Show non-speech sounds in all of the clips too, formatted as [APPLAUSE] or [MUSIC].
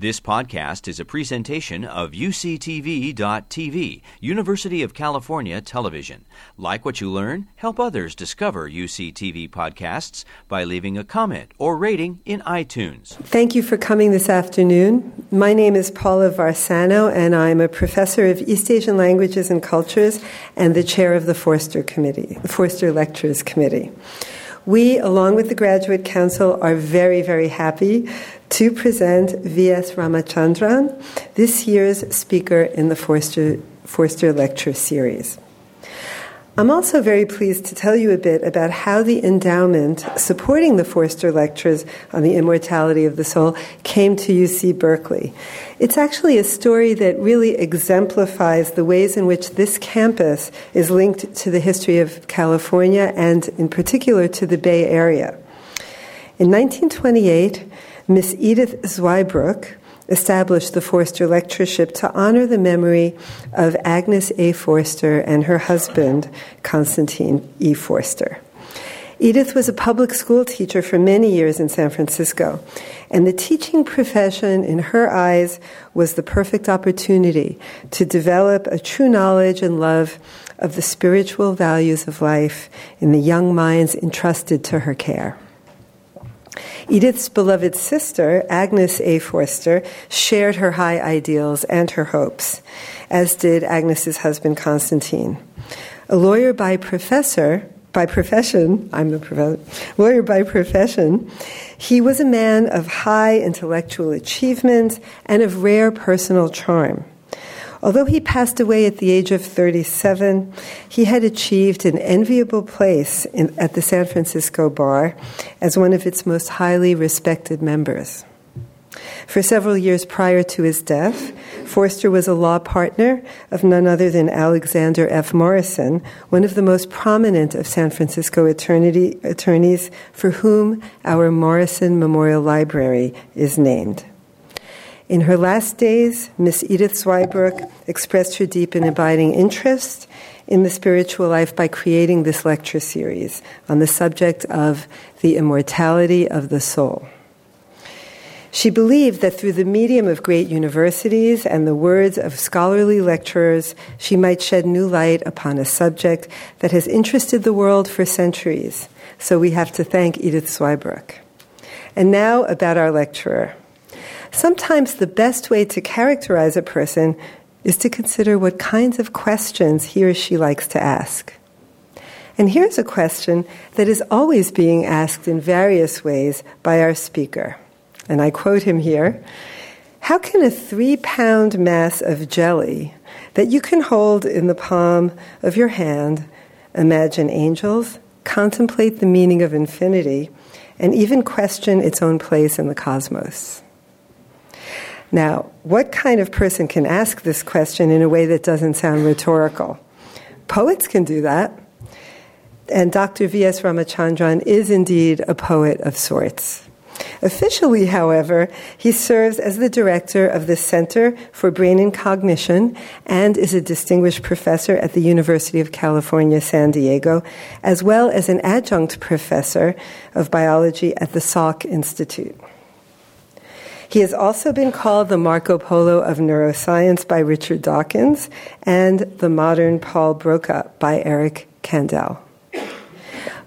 This podcast is a presentation of UCTV.tv, University of California Television. Like what you learn, help others discover UCTV podcasts by leaving a comment or rating in iTunes. Thank you for coming this afternoon. My name is Paula Varsano, and I'm a professor of East Asian Languages and Cultures and the chair of the Foerster Committee, Foerster Lectures Committee. We, along with the Graduate Council, are very, very happy to present V.S. Ramachandran, this year's speaker in the Foerster, Foerster Lecture Series. I'm also very pleased to tell you a bit about how the endowment supporting the Foerster Lectures on the immortality of the soul came to UC Berkeley. It's actually a story that really exemplifies the ways in which this campus is linked to the history of California and, in particular, to the Bay Area. In 1928, Miss Edith Zweibrück established the Foerster Lectureship to honor the memory of Agnes A. Foerster and her husband, Constantine E. Foerster. Edith was a public school teacher for many years in San Francisco, and the teaching profession, in her eyes, was the perfect opportunity to develop a true knowledge and love of the spiritual values of life in the young minds entrusted to her care. Edith's beloved sister, Agnes A. Foerster, shared her high ideals and her hopes, as did Agnes's husband, Constantine. A lawyer by professor, by profession, I'm the professor, lawyer by profession, he was a man of high intellectual achievement and of rare personal charm. Although he passed away at the age of 37, he had achieved an enviable place in, at the San Francisco Bar as one of its most highly respected members. For several years prior to his death, Foerster was a law partner of none other than Alexander F. Morrison, one of the most prominent of San Francisco attorneys for whom our Morrison Memorial Library is named. In her last days, Miss Edith Zweibrück expressed her deep and abiding interest in the spiritual life by creating this lecture series on the subject of the immortality of the soul. She believed that through the medium of great universities and the words of scholarly lecturers, she might shed new light upon a subject that has interested the world for centuries. So we have to thank Edith Zweibrück. And now about our lecturer. Sometimes the best way to characterize a person is to consider what kinds of questions he or she likes to ask. And here's a question that is always being asked in various ways by our speaker. And I quote him here How can a three pound mass of jelly that you can hold in the palm of your hand imagine angels, contemplate the meaning of infinity, and even question its own place in the cosmos? Now, what kind of person can ask this question in a way that doesn't sound rhetorical? Poets can do that. And Dr. V.S. Ramachandran is indeed a poet of sorts. Officially, however, he serves as the director of the Center for Brain and Cognition and is a distinguished professor at the University of California, San Diego, as well as an adjunct professor of biology at the Salk Institute. He has also been called the Marco Polo of neuroscience by Richard Dawkins and the modern Paul Broca by Eric Kandel.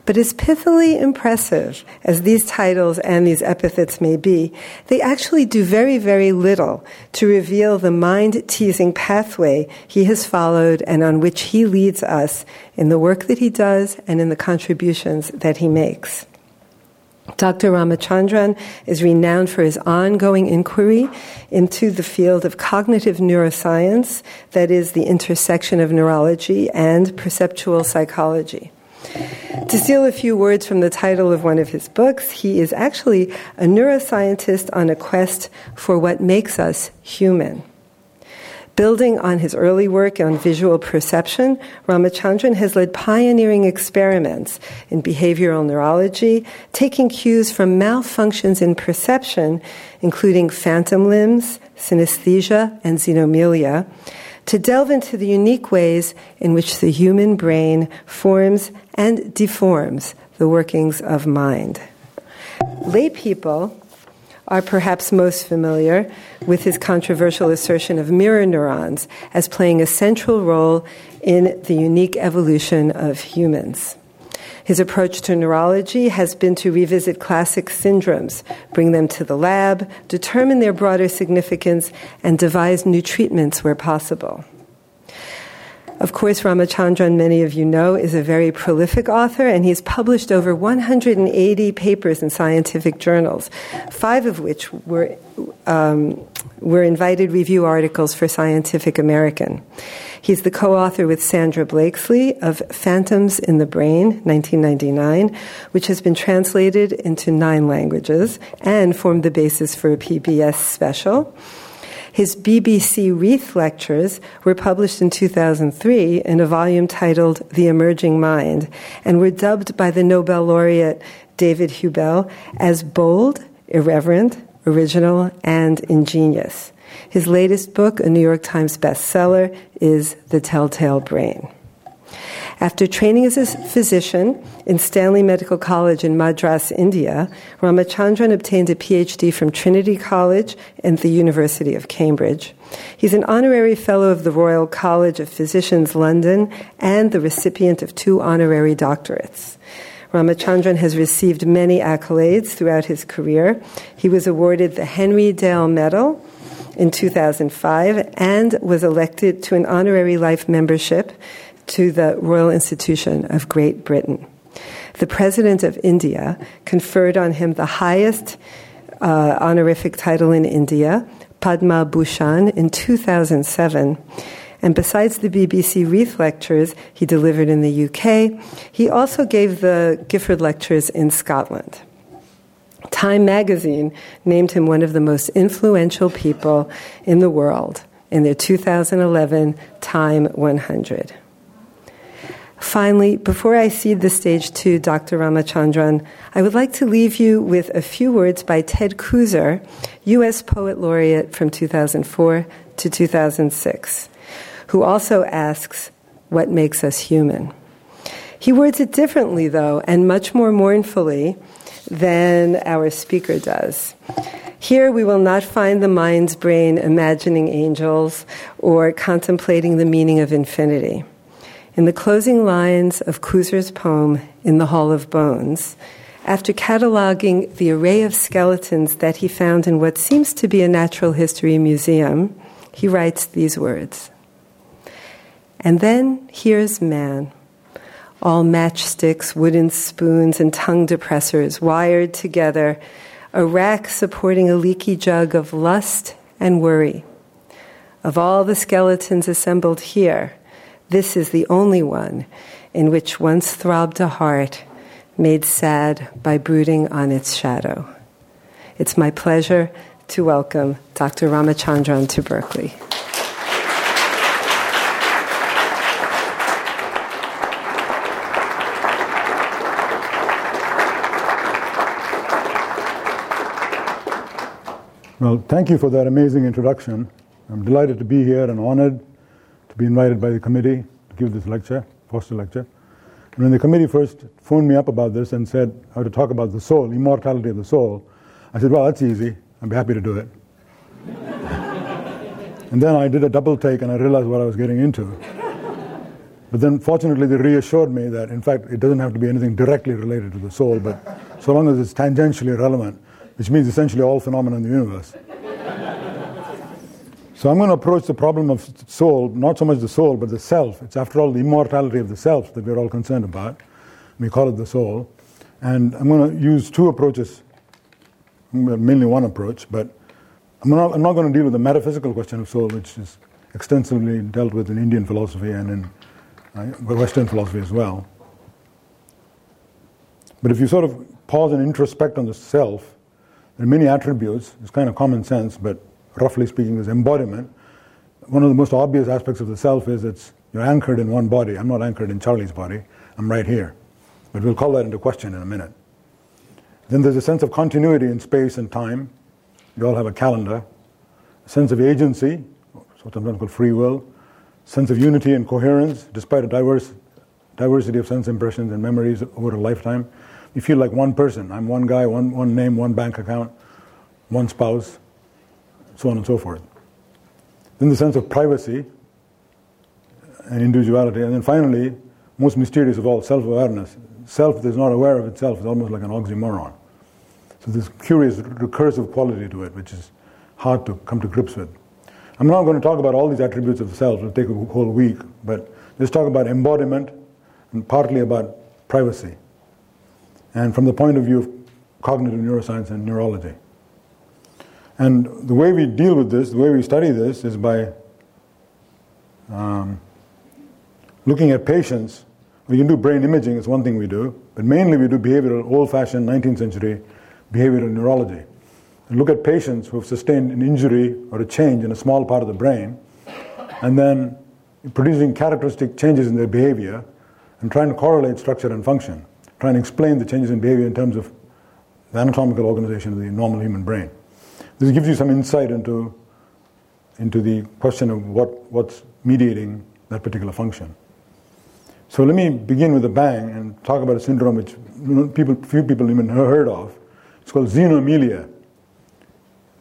But as pithily impressive as these titles and these epithets may be, they actually do very, very little to reveal the mind teasing pathway he has followed and on which he leads us in the work that he does and in the contributions that he makes. Dr. Ramachandran is renowned for his ongoing inquiry into the field of cognitive neuroscience, that is, the intersection of neurology and perceptual psychology. To steal a few words from the title of one of his books, he is actually a neuroscientist on a quest for what makes us human. Building on his early work on visual perception, Ramachandran has led pioneering experiments in behavioral neurology, taking cues from malfunctions in perception, including phantom limbs, synesthesia, and xenomelia, to delve into the unique ways in which the human brain forms and deforms the workings of mind. Lay people are perhaps most familiar with his controversial assertion of mirror neurons as playing a central role in the unique evolution of humans. His approach to neurology has been to revisit classic syndromes, bring them to the lab, determine their broader significance, and devise new treatments where possible. Of course, Ramachandran, many of you know, is a very prolific author, and he's published over 180 papers in scientific journals, five of which were, um, were invited review articles for Scientific American. He's the co author with Sandra Blakeslee of Phantoms in the Brain, 1999, which has been translated into nine languages and formed the basis for a PBS special. His BBC Reith lectures were published in 2003 in a volume titled The Emerging Mind and were dubbed by the Nobel laureate David Hubel as bold, irreverent, original, and ingenious. His latest book, a New York Times bestseller, is The Telltale Brain. After training as a physician in Stanley Medical College in Madras, India, Ramachandran obtained a PhD from Trinity College and the University of Cambridge. He's an honorary fellow of the Royal College of Physicians, London, and the recipient of two honorary doctorates. Ramachandran has received many accolades throughout his career. He was awarded the Henry Dale Medal in 2005 and was elected to an honorary life membership to the Royal Institution of Great Britain. The President of India conferred on him the highest uh, honorific title in India, Padma Bhushan, in 2007. And besides the BBC Reith lectures he delivered in the UK, he also gave the Gifford lectures in Scotland. Time magazine named him one of the most influential people in the world in their 2011 Time 100. Finally, before I cede the stage to Dr. Ramachandran, I would like to leave you with a few words by Ted Kooser, U.S. Poet Laureate from 2004 to 2006, who also asks, What makes us human? He words it differently, though, and much more mournfully than our speaker does. Here we will not find the mind's brain imagining angels or contemplating the meaning of infinity. In the closing lines of Kooser's poem, In the Hall of Bones, after cataloging the array of skeletons that he found in what seems to be a natural history museum, he writes these words And then here's man, all matchsticks, wooden spoons, and tongue depressors wired together, a rack supporting a leaky jug of lust and worry. Of all the skeletons assembled here, this is the only one in which once throbbed a heart made sad by brooding on its shadow. It's my pleasure to welcome Dr. Ramachandran to Berkeley. Well, thank you for that amazing introduction. I'm delighted to be here and honored to be invited by the committee to give this lecture, Foerster lecture. And when the committee first phoned me up about this and said how to talk about the soul, immortality of the soul, I said, well, that's easy. I'd be happy to do it. [LAUGHS] and then I did a double take and I realized what I was getting into. But then fortunately they reassured me that in fact it doesn't have to be anything directly related to the soul, but so long as it's tangentially relevant, which means essentially all phenomena in the universe. So I'm going to approach the problem of soul, not so much the soul, but the self. It's after all the immortality of the self that we're all concerned about. We call it the soul. And I'm going to use two approaches, mainly one approach, but I'm not, I'm not going to deal with the metaphysical question of soul, which is extensively dealt with in Indian philosophy and in uh, Western philosophy as well. But if you sort of pause and introspect on the self, there are many attributes. It's kind of common sense, but roughly speaking, is embodiment. One of the most obvious aspects of the self is it's you're anchored in one body. I'm not anchored in Charlie's body. I'm right here. But we'll call that into question in a minute. Then there's a sense of continuity in space and time. You all have a calendar. A sense of agency, sometimes called free will. Sense of unity and coherence, despite a diverse diversity of sense impressions and memories over a lifetime. You feel like one person. I'm one guy, one, one name, one bank account one spouse, so on and so forth. Then the sense of privacy and individuality, and then finally, most mysterious of all, self awareness. Self that is not aware of itself is almost like an oxymoron. So, this curious recursive quality to it, which is hard to come to grips with. I'm not going to talk about all these attributes of self, it'll take a whole week, but let's talk about embodiment and partly about privacy. And from the point of view of cognitive neuroscience and neurology. And the way we deal with this, the way we study this, is by um, looking at patients. We can do brain imaging, it's one thing we do, but mainly we do behavioral, old fashioned 19th century behavioral neurology. And look at patients who have sustained an injury or a change in a small part of the brain, and then producing characteristic changes in their behavior and trying to correlate structure and function, trying to explain the changes in behavior in terms of the anatomical organization of the normal human brain. This gives you some insight into, into the question of what, what's mediating that particular function. So let me begin with a bang and talk about a syndrome which people, few people even heard of. It's called xenomelia.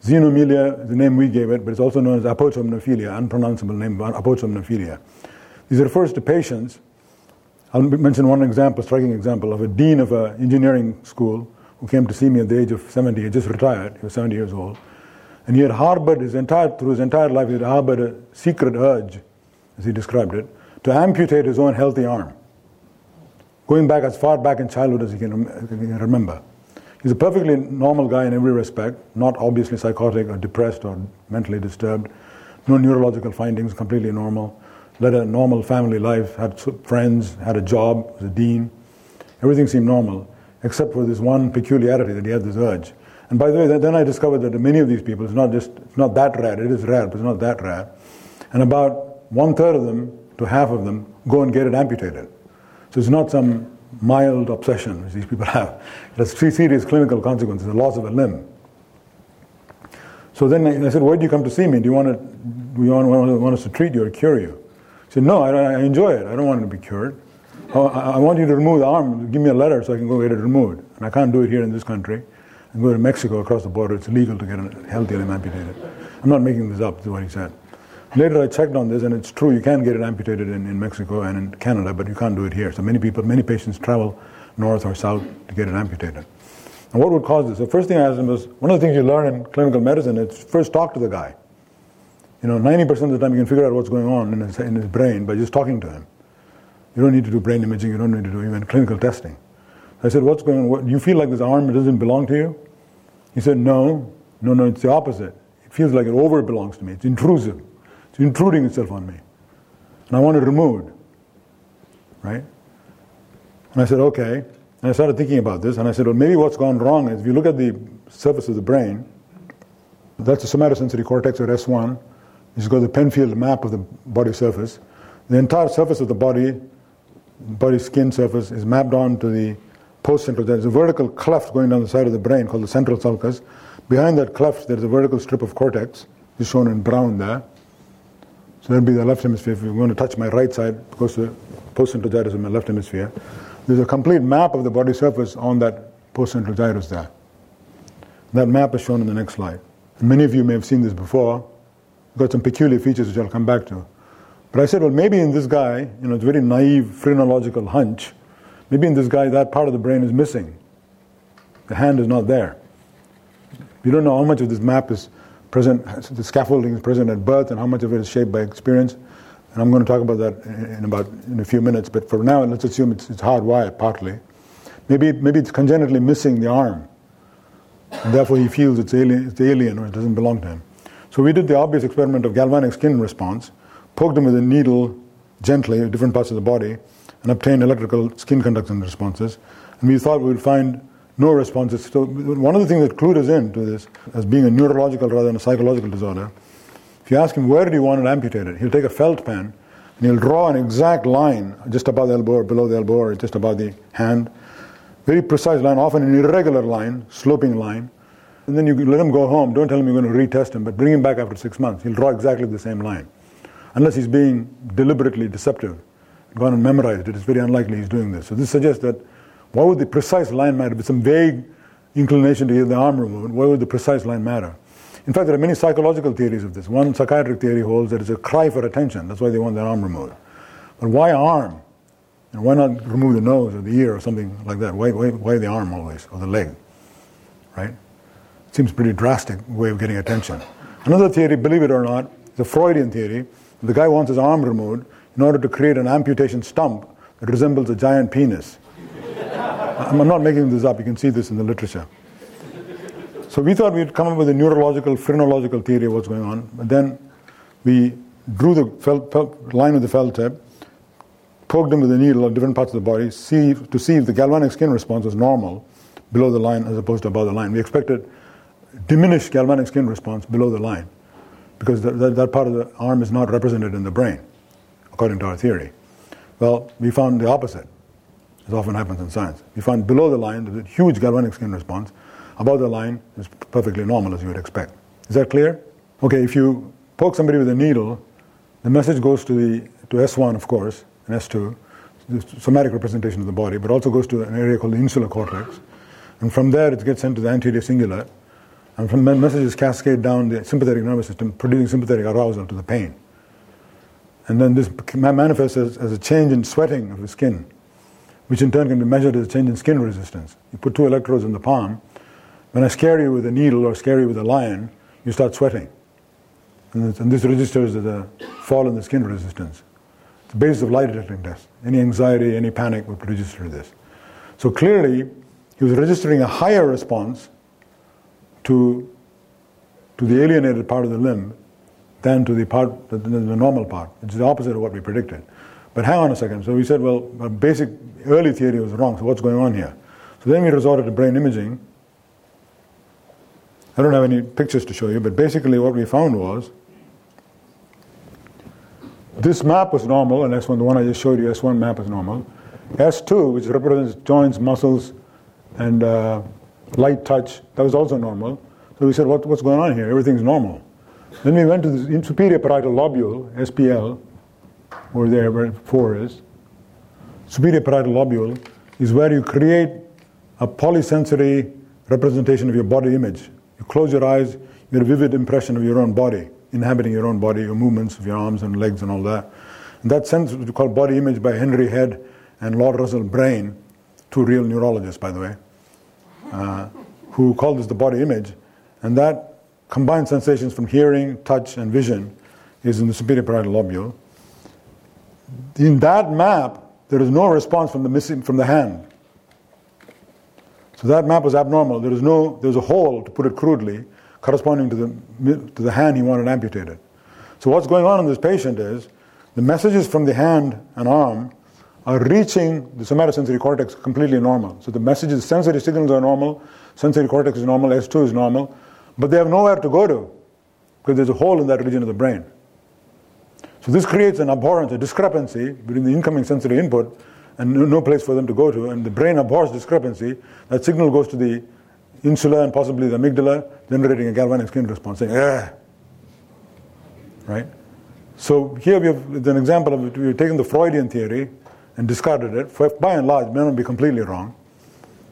Xenomelia is the name we gave it, but it's also known as apotemnophilia, unpronounceable name, apotemnophilia. These refers to patients. I'll mention one example, striking example, of a dean of an engineering school who came to see me at the age of 70. He just retired. He was 70 years old. And he had harbored his entire, through his entire life, he had harbored a secret urge, as he described it, to amputate his own healthy arm, going back as far back in childhood as he can, remember. He's a perfectly normal guy in every respect, not obviously psychotic or depressed or mentally disturbed, no neurological findings, completely normal, led a normal family life, had friends, had a job, was a dean. Everything seemed normal except for this one peculiarity that he had this urge. And by the way, then I discovered that many of these people, it's not just, it's not that rare, it is rare, but it's not that rare. And about one third of them to half of them go and get it amputated. So it's not some mild obsession which these people [LAUGHS] have. It has serious clinical consequences, the loss of a limb. So then I said, why do you come to see me? Do you want, to, do you want, want us to treat you or cure you? He said, no, I, I enjoy it. I don't want it to be cured. Oh, I want you to remove the arm. Give me a letter so I can go get it removed. And I can't do it here in this country. I go to Mexico across the border. It's illegal to get a healthy limb amputated. I'm not making this up, is what he said. Later I checked on this and it's true, you can get it amputated in, in Mexico and in Canada, but you can't do it here. So many people, many patients travel north or south to get it amputated. And what would cause this? The first thing I asked him was, one of the things you learn in clinical medicine is first talk to the guy. You know, 90% of the time you can figure out what's going on in his, in his brain by just talking to him. You don't need to do brain imaging. You don't need to do even clinical testing. I said, what's going on? What, you feel like this arm doesn't belong to you? He said, no, no, no, it's the opposite. It feels like it over belongs to me. It's intrusive. It's intruding itself on me. And I want it removed. Right? And I said, okay. And I started thinking about this, and I said, well, maybe what's gone wrong is if you look at the surface of the brain, that's the somatosensory cortex or S1. It's got the Penfield map of the body surface. The entire surface of the body body skin surface is mapped onto the postcentral. There's a vertical cleft going down the side of the brain called the central sulcus. Behind that cleft, there's a vertical strip of cortex, is shown in brown there. So that'd be the left hemisphere. If you want to touch my right side, because the postcentral gyrus is my left hemisphere. There's a complete map of the body surface on that postcentral gyrus there. That map is shown in the next slide. Many of you may have seen this before. It's got some peculiar features which I'll come back to. But I said, well, maybe in this guy, you know, it's a very naive phrenological hunch. Maybe in this guy, that part of the brain is missing. The hand is not there. We don't know how much of this map is present, the scaffolding is present at birth, and how much of it is shaped by experience. And I'm going to talk about that in about in a few minutes. But for now, let's assume it's, it's hardwired partly. Maybe maybe it's congenitally missing the arm, and therefore he feels it's alien, it's alien or it doesn't belong to him. So we did the obvious experiment of galvanic skin response poked him with a needle gently at different parts of the body and obtain electrical skin conduction responses. And we thought we would find no responses. So one of the things that clued us in to this as being a neurological rather than a psychological disorder, if you ask him where do you want it amputated, he'll take a felt pen and he'll draw an exact line just above the elbow or below the elbow or just above the hand. Very precise line, often an irregular line, sloping line. And then you let him go home. Don't tell him you're going to retest him, but bring him back after six months. He'll draw exactly the same line unless he's being deliberately deceptive, gone and memorized it. It's very unlikely he's doing this. So this suggests that why would the precise line matter? With some vague inclination to the arm removed, why would the precise line matter? In fact, there are many psychological theories of this. One psychiatric theory holds that it's a cry for attention. That's why they want their arm removed. But why arm? And why not remove the nose or the ear or something like that? Why, why, why the arm always or the leg? Right? Seems pretty drastic way of getting attention. Another theory, believe it or not, is a Freudian theory. The guy wants his arm removed in order to create an amputation stump that resembles a giant penis. [LAUGHS] I'm not making this up, you can see this in the literature. So we thought we'd come up with a neurological, phrenological theory of what's going on, but then we drew the line with the felt tip, poked him with a needle at different parts of the body see, to see if the galvanic skin response was normal below the line as opposed to above the line. We expected diminished galvanic skin response below the line because that, that, that part of the arm is not represented in the brain, according to our theory. Well, we found the opposite, as often happens in science. We found below the line there's a huge galvanic skin response above the line is perfectly normal as you would expect. Is that clear? Okay, if you poke somebody with a needle, the message goes to the to S1, of course, and S2, the somatic representation of the body, but also goes to an area called the insular cortex. And from there, it gets sent to the anterior cingulate. And from the messages cascade down the sympathetic nervous system, producing sympathetic arousal to the pain. And then this manifests as, as a change in sweating of the skin, which in turn can be measured as a change in skin resistance. You put two electrodes in the palm, when I scare you with a needle or scare you with a lion, you start sweating. And this, registers as a fall in the skin resistance. It's the basis of lie detecting test. Any anxiety, any panic would register this. So clearly, he was registering a higher response to, to the alienated part of the limb than to the part, the, the normal part. It's the opposite of what we predicted. But hang on a second. So we said, well, basic early theory was wrong. So what's going on here? So then we resorted to brain imaging I don't have any pictures to show you, but basically what we found was this map was normal, and S1, the one I just showed you, S1 map is normal. S2, which represents joints, muscles, and uh, light touch, that was also normal. So we said, what, what's going on here? Everything's normal. Then we went to the superior parietal lobule, SPL, or there where 4 is. Superior parietal lobule is where you create a polysensory representation of your body image. You close your eyes, you get a vivid impression of your own body, inhabiting your own body, your movements of your arms and legs and all that. In that sense, we call body image by Henry Head and Lord Russell Brain, two real neurologists, by the way, uh, who called this the body image. And that combined sensations from hearing, touch, and vision is in the superior parietal lobule. In that map, there is no response from the missing from the hand. So that map was abnormal. There was no, there was a hole, to put it crudely, corresponding to the, to the hand he wanted amputated. So what's going on in this patient is the messages from the hand and arm are reaching the somatosensory cortex completely normal. So the messages, sensory signals are normal, sensory cortex is normal, S2 is normal, but they have nowhere to go to because there's a hole in that region of the brain. So this creates an abhorrence, a discrepancy between the incoming sensory input and no, place for them to go to, and the brain abhors discrepancy, that signal goes to the insula and possibly the amygdala, generating a galvanic skin response, saying, eh. Right? So here we have an example of. We've taken the Freudian theory and discarded it, for, by and large, may not be completely wrong,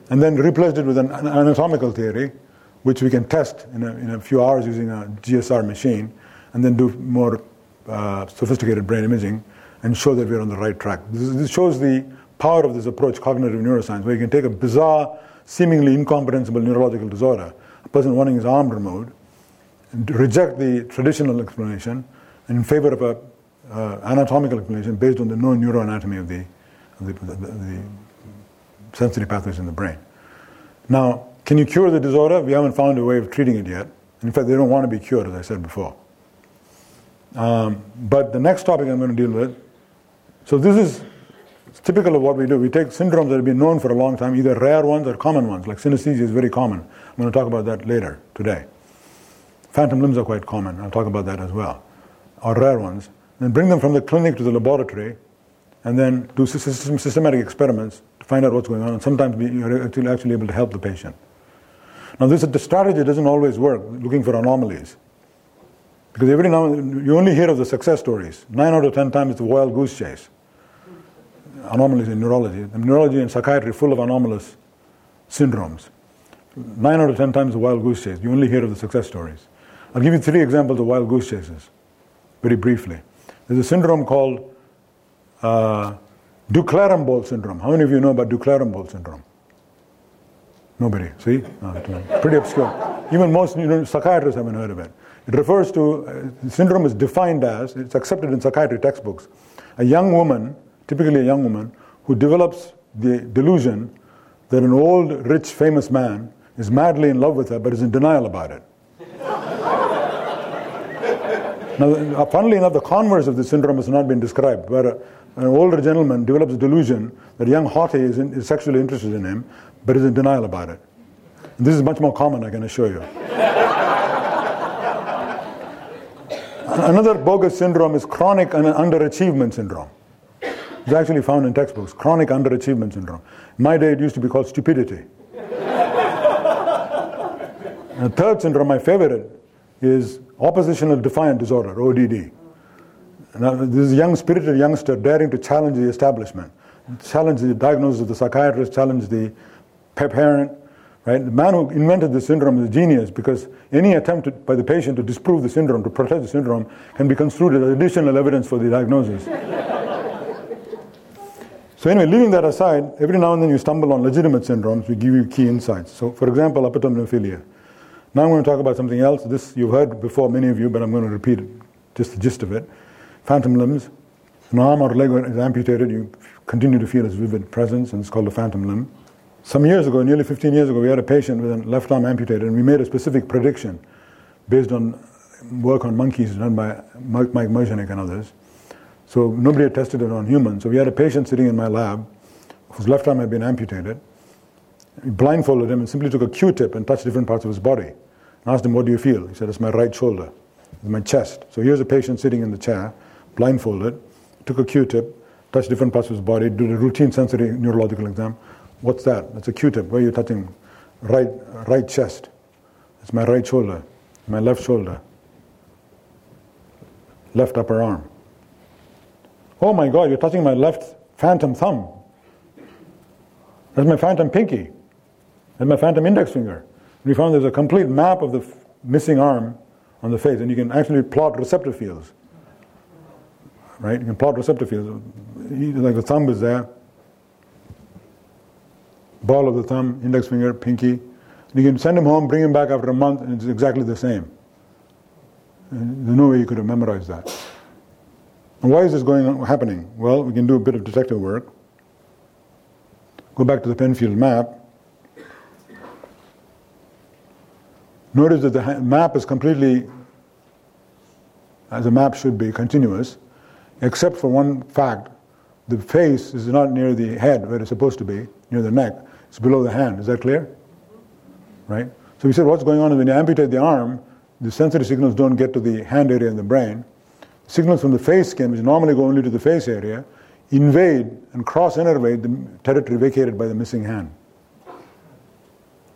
and then replaced it with an anatomical theory, which we can test in a, in a few hours using a GSR machine, and then do more uh, sophisticated brain imaging and show that we're on the right track. This, this, shows the power of this approach, cognitive neuroscience, where you can take a bizarre, seemingly incomprehensible neurological disorder, a person wanting his arm removed, and reject the traditional explanation in favor of a uh, anatomical explanation based on the known neuroanatomy of the, of the, the, the sensory pathways in the brain. Now, can you cure the disorder? We haven't found a way of treating it yet. In fact, they don't want to be cured, as I said before. Um, but the next topic I'm going to deal with so this is typical of what we do. We take syndromes that have been known for a long time, either rare ones or common ones, like synesthesia is very common. I'm going to talk about that later today. Phantom limbs are quite common. I'll talk about that as well. Or rare ones. Then bring them from the clinic to the laboratory and then do systematic experiments to find out what's going on. And sometimes you're actually able to help the patient. Now, this the strategy doesn't always work, looking for anomalies. Because every now and you only hear of the success stories. Nine out of ten times it's a wild goose chase anomalies in neurology. The neurology and psychiatry full of anomalous syndromes. nine out of ten times a wild goose chase. You only hear of the success stories. I'll give you three examples of wild goose chases, very briefly. There's a syndrome called uh, de Clérambault syndrome. How many of you know about de Clérambault syndrome? Nobody. See? pretty obscure. Even most you know, psychiatrists haven't heard of it. It refers to, uh, syndrome is defined as, it's accepted in psychiatry textbooks, a young woman, typically a young woman, who develops the delusion that an old, rich, famous man is madly in love with her but is in denial about it. [LAUGHS] now, uh, funnily enough, the converse of this syndrome has not been described, where an older gentleman develops a delusion that a young hottie is, in, is sexually interested in him but is in denial about it. And this is much more common, I can assure you. Another bogus syndrome is chronic underachievement syndrome. It's actually found in textbooks. Chronic underachievement syndrome. In my day, it used to be called stupidity. the third syndrome, my favorite, is oppositional defiant disorder, ODD. Now, this is a young, spirited youngster daring to challenge the establishment, challenge the diagnosis of the psychiatrist, challenge the parent, Right? The man who invented the syndrome is a genius because any attempt by the patient to disprove the syndrome, to protest the syndrome, can be construed as additional evidence for the diagnosis. so, anyway, leaving that aside, every now and then you stumble on legitimate syndromes, we give you key insights. So, for example, apotemnophilia. Now I'm going to talk about something else. This you've heard before, many of you, but I'm going to repeat it, just the gist of it. Phantom limbs. An arm or leg is amputated, you continue to feel its vivid presence, and it's called a phantom limb. Some years ago, nearly 15 years ago, we had a patient with a left arm amputated, and we made a specific prediction based on work on monkeys done by Mike Merzenich and others. So nobody had tested it on humans. So we had a patient sitting in my lab whose left arm had been amputated. We blindfolded him and simply took a Q-tip and touched different parts of his body. And asked him, "What do you feel?" He said, "It's my right shoulder, it's my chest." So here's a patient sitting in the chair, blindfolded, took a Q-tip, touched different parts of his body, did a routine sensory neurological exam. What's that? That's a Q-tip. Where are you touching? Right, right chest. It's my right shoulder, my left shoulder, left upper arm. Oh my God, you're touching my left phantom thumb. That's my phantom pinky. That's my phantom index finger. And We found there's a complete map of the f- missing arm on the face, and you can actually plot receptor fields. Right? You can plot receptor fields. Like the thumb is there, ball of the thumb, index finger, pinky. You can send him home, bring him back after a month, and it's exactly the same. And there's no way you could have memorized that. And why is this going happening? Well, we can do a bit of detective work. Go back to the Penfield map. Notice that the map is completely, as a map should be, continuous, except for one fact. The face is not near the head where it's supposed to be, near the neck. It's below the hand. Is that clear? Right? So we said what's going on when you amputate the arm, the sensory signals don't get to the hand area in the brain. Signals from the face skin, which normally go only to the face area, invade and cross innervate the territory vacated by the missing hand.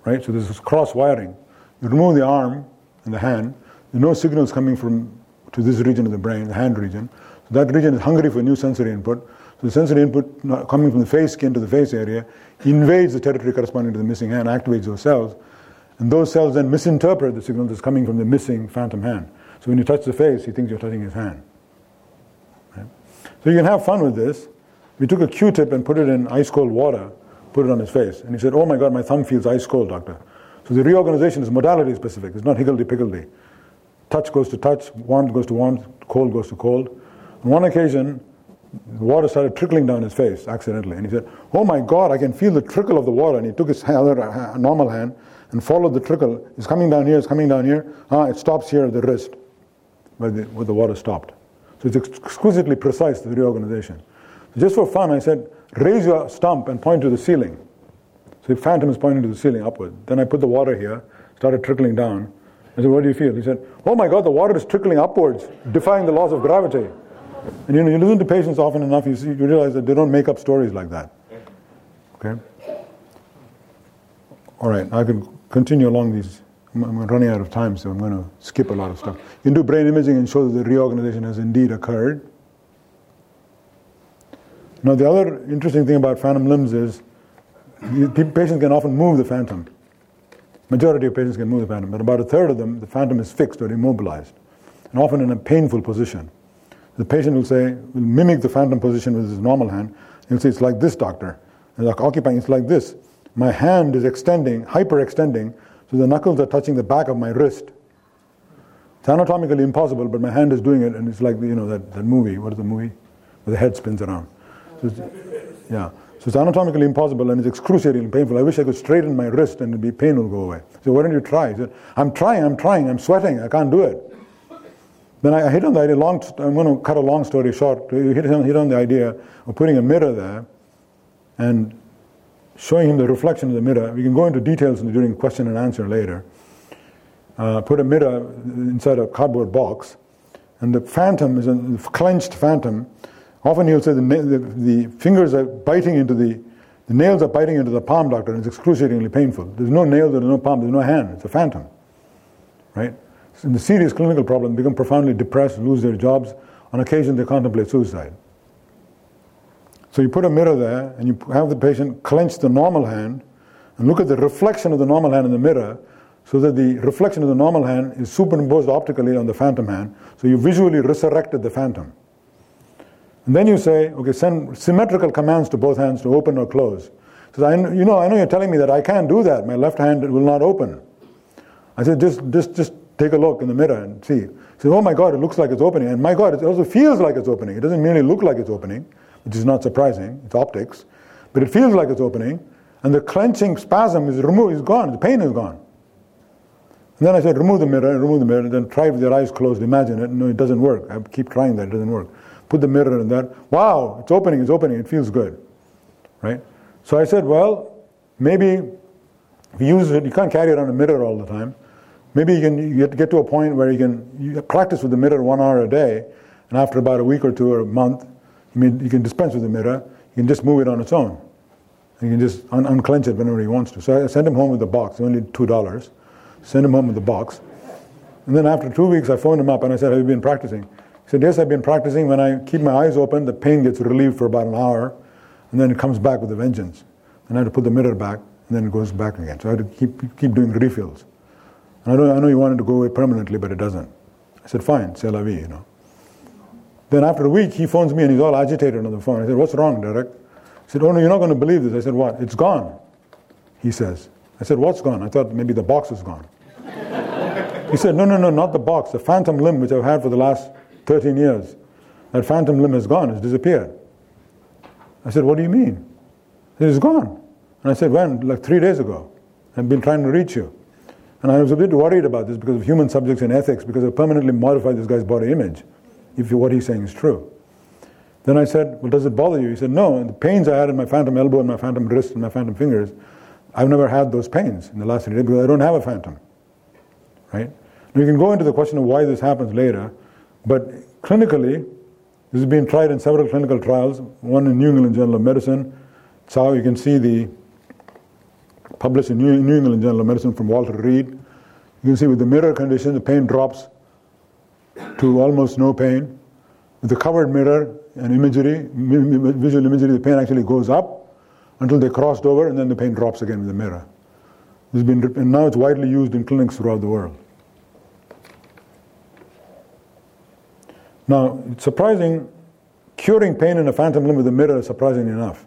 Right? So this is cross wiring. You remove the arm and the hand, there's no signals coming from to this region of the brain, the hand region. So that region is hungry for new sensory input. So the sensory input coming from the face skin to the face area invades the territory corresponding to the missing hand, activates those cells, and those cells then misinterpret the signal that's coming from the missing phantom hand. So when you touch the face, he thinks you're touching his hand. Right? So you can have fun with this. We took a Q-tip and put it in ice cold water, put it on his face, and he said, "Oh my God, my thumb feels ice cold, doctor." So the reorganization is modality specific. It's not higgledy-piggledy. Touch goes to touch, warmth goes to warmth, cold goes to cold. On one occasion, water started trickling down his face accidentally. And he said, Oh my God, I can feel the trickle of the water. And he took his other normal hand and followed the trickle. It's coming down here, it's coming down here. Ah, it stops here at the wrist where the, where the water stopped. So it's exquisitely precise, the reorganization. Just for fun, I said, raise your stump and point to the ceiling. So the phantom is pointing to the ceiling upward. Then I put the water here, started trickling down. I said, What do you feel? He said, Oh my God, the water is trickling upwards, defying the laws of gravity. And you know, you listen to patients often enough, you, see, you realize that they don't make up stories like that. Okay? All right, I can continue along these. I'm running out of time, so I'm going to skip a lot of stuff. You can do brain imaging and show that the reorganization has indeed occurred. Now, the other interesting thing about phantom limbs is patients can often move the phantom. Majority of patients can move the phantom, but about a third of them, the phantom is fixed or immobilized, and often in a painful position. The patient will say, will mimic the phantom position with his normal hand. He'll say, It's like this, doctor. And like occupying, it's like this. My hand is extending, hyper-extending, so the knuckles are touching the back of my wrist. It's anatomically impossible, but my hand is doing it, and it's like you know that, that movie. What is the movie? Where the head spins around. So yeah. So it's anatomically impossible and it's excruciatingly painful. I wish I could straighten my wrist and the pain will go away. So why don't you try? Said, I'm trying, I'm trying, I'm sweating, I can't do it. Then I, hit on the idea, long, I'm going to cut a long story short, hit on, hit on the idea of putting a mirror there and showing him the reflection of the mirror. We can go into details during question and answer later. Uh, put a mirror inside a cardboard box, and the phantom is a clenched phantom Often he'll say the, the, the, fingers are biting into the, the nails are biting into the palm, doctor, and it's excruciatingly painful. There's no nail, there's no palm, there's no hand. It's a phantom, right? So in the serious clinical problem, become profoundly depressed, lose their jobs. On occasion, they contemplate suicide. So you put a mirror there, and you have the patient clench the normal hand, and look at the reflection of the normal hand in the mirror, so that the reflection of the normal hand is superimposed optically on the phantom hand. So you visually resurrected the phantom. And then you say, okay, send symmetrical commands to both hands to open or close. Says, I, you know, I know you're telling me that I can't do that. My left hand will not open. I said, just, just, just take a look in the mirror and see. Said, oh my God, it looks like it's opening. And my God, it also feels like it's opening. It doesn't merely look like it's opening, which is not surprising. It's optics. But it feels like it's opening. And the clenching spasm is removed, is gone. The pain is gone. And then I said, remove the mirror, remove the mirror, and then try with your eyes closed, imagine it. No, it doesn't work. I keep trying that, it doesn't work put the mirror in there. Wow, it's opening, it's opening, it feels good. Right? So I said, well, maybe you use it, you can't carry it around a mirror all the time. Maybe you can you get to a point where you can you practice with the mirror one hour a day, and after about a week or two or a month, you, mean, you can dispense with the mirror. You can just move it on its own. You can just un- unclench it whenever he wants to. So I sent him home with the box, only two dollars. Send him home with the box. And then after two weeks, I phoned him up and I said, Have you been practicing? He said, Yes, I've been practicing. When I keep my eyes open, the pain gets relieved for about an hour, and then it comes back with a vengeance. And I have to put the mirror back, and then it goes back again. So I have to keep, keep doing refills. I, don't, I know you wanted to go away permanently, but it doesn't. I said, Fine, c'est la vie, you know. Then after a week, he phones me and he's all agitated on the phone. I said, What's wrong, Derek? He said, Oh, no, you're not going to believe this. I said, What? It's gone, he says. I said, What's gone? I thought maybe the box is gone. he said, No, no, no, not the box. The phantom limb, which I've had for the last 13 years. That phantom limb is gone, it's disappeared. I said, What do you mean? It's gone. And I said, When? Like three days ago. I've been trying to reach you. And I was a bit worried about this because of human subjects and ethics, because I permanently modified this guy's body image, if what he's saying is true. Then I said, Well, does it bother you? He said, No. And the pains I had in my phantom elbow and my phantom wrist and my phantom fingers, I've never had those pains in the last three days because I don't have a phantom. Right? Now you can go into the question of why this happens later, but clinically, this has been tried in several clinical trials, one in New England Journal of Medicine. It's how you can see the published in New, England Journal of Medicine from Walter Reed. You can see with the mirror condition, the pain drops to almost no pain. With the covered mirror and imagery, visual imagery, the pain actually goes up until they crossed over, and then the pain drops again with the mirror. This been, and now it's widely used in clinics throughout the world. Now, it's surprising, curing pain in a phantom limb with a mirror is surprising enough.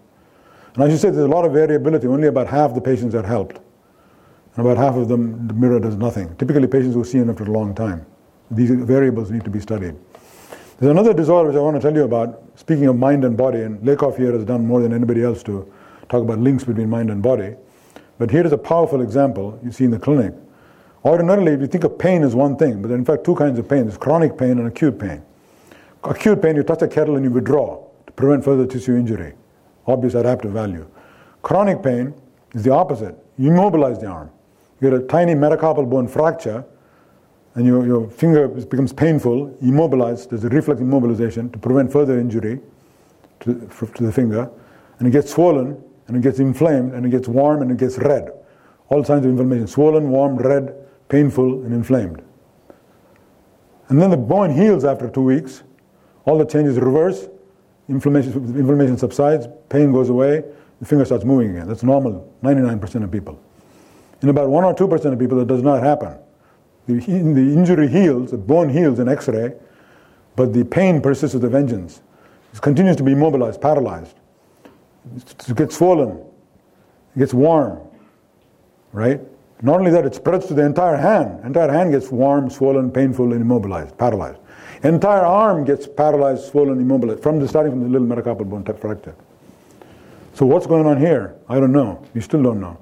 And I should say there's a lot of variability. Only about half the patients are helped. And about half of them, the mirror does nothing. Typically, patients who see it after a long time. These variables need to be studied. There's another disorder which I want to tell you about, speaking of mind and body, and Lakoff here has done more than anybody else to talk about links between mind and body. But here is a powerful example you see in the clinic. Ordinarily, if you think of pain as one thing, but in fact two kinds of pain. There's chronic pain and acute pain. Acute pain, you touch a kettle and you withdraw to prevent further tissue injury. Obvious adaptive value. Chronic pain is the opposite. You immobilize the arm. You get a tiny metacarpal bone fracture, and your, your finger becomes painful, immobilized. There's a reflex immobilization to prevent further injury to, to the finger. And it gets swollen, and it gets inflamed, and it gets warm, and it gets red. All signs of inflammation swollen, warm, red, painful, and inflamed. And then the bone heals after two weeks, all the changes reverse, inflammation, inflammation subsides, pain goes away, the finger starts moving again. That's normal, 99% of people. In about 1 or 2% of people, that does not happen. The, the injury heals, the bone heals in x ray, but the pain persists with vengeance. It continues to be immobilized, paralyzed. It gets swollen, it gets warm, right? Not only that, it spreads to the entire hand. Entire hand gets warm, swollen, painful, and immobilized, paralyzed. Entire arm gets paralyzed, swollen, immobilized, from the starting from the little metacarpal bone fracture. So what's going on here? I don't know. We still don't know.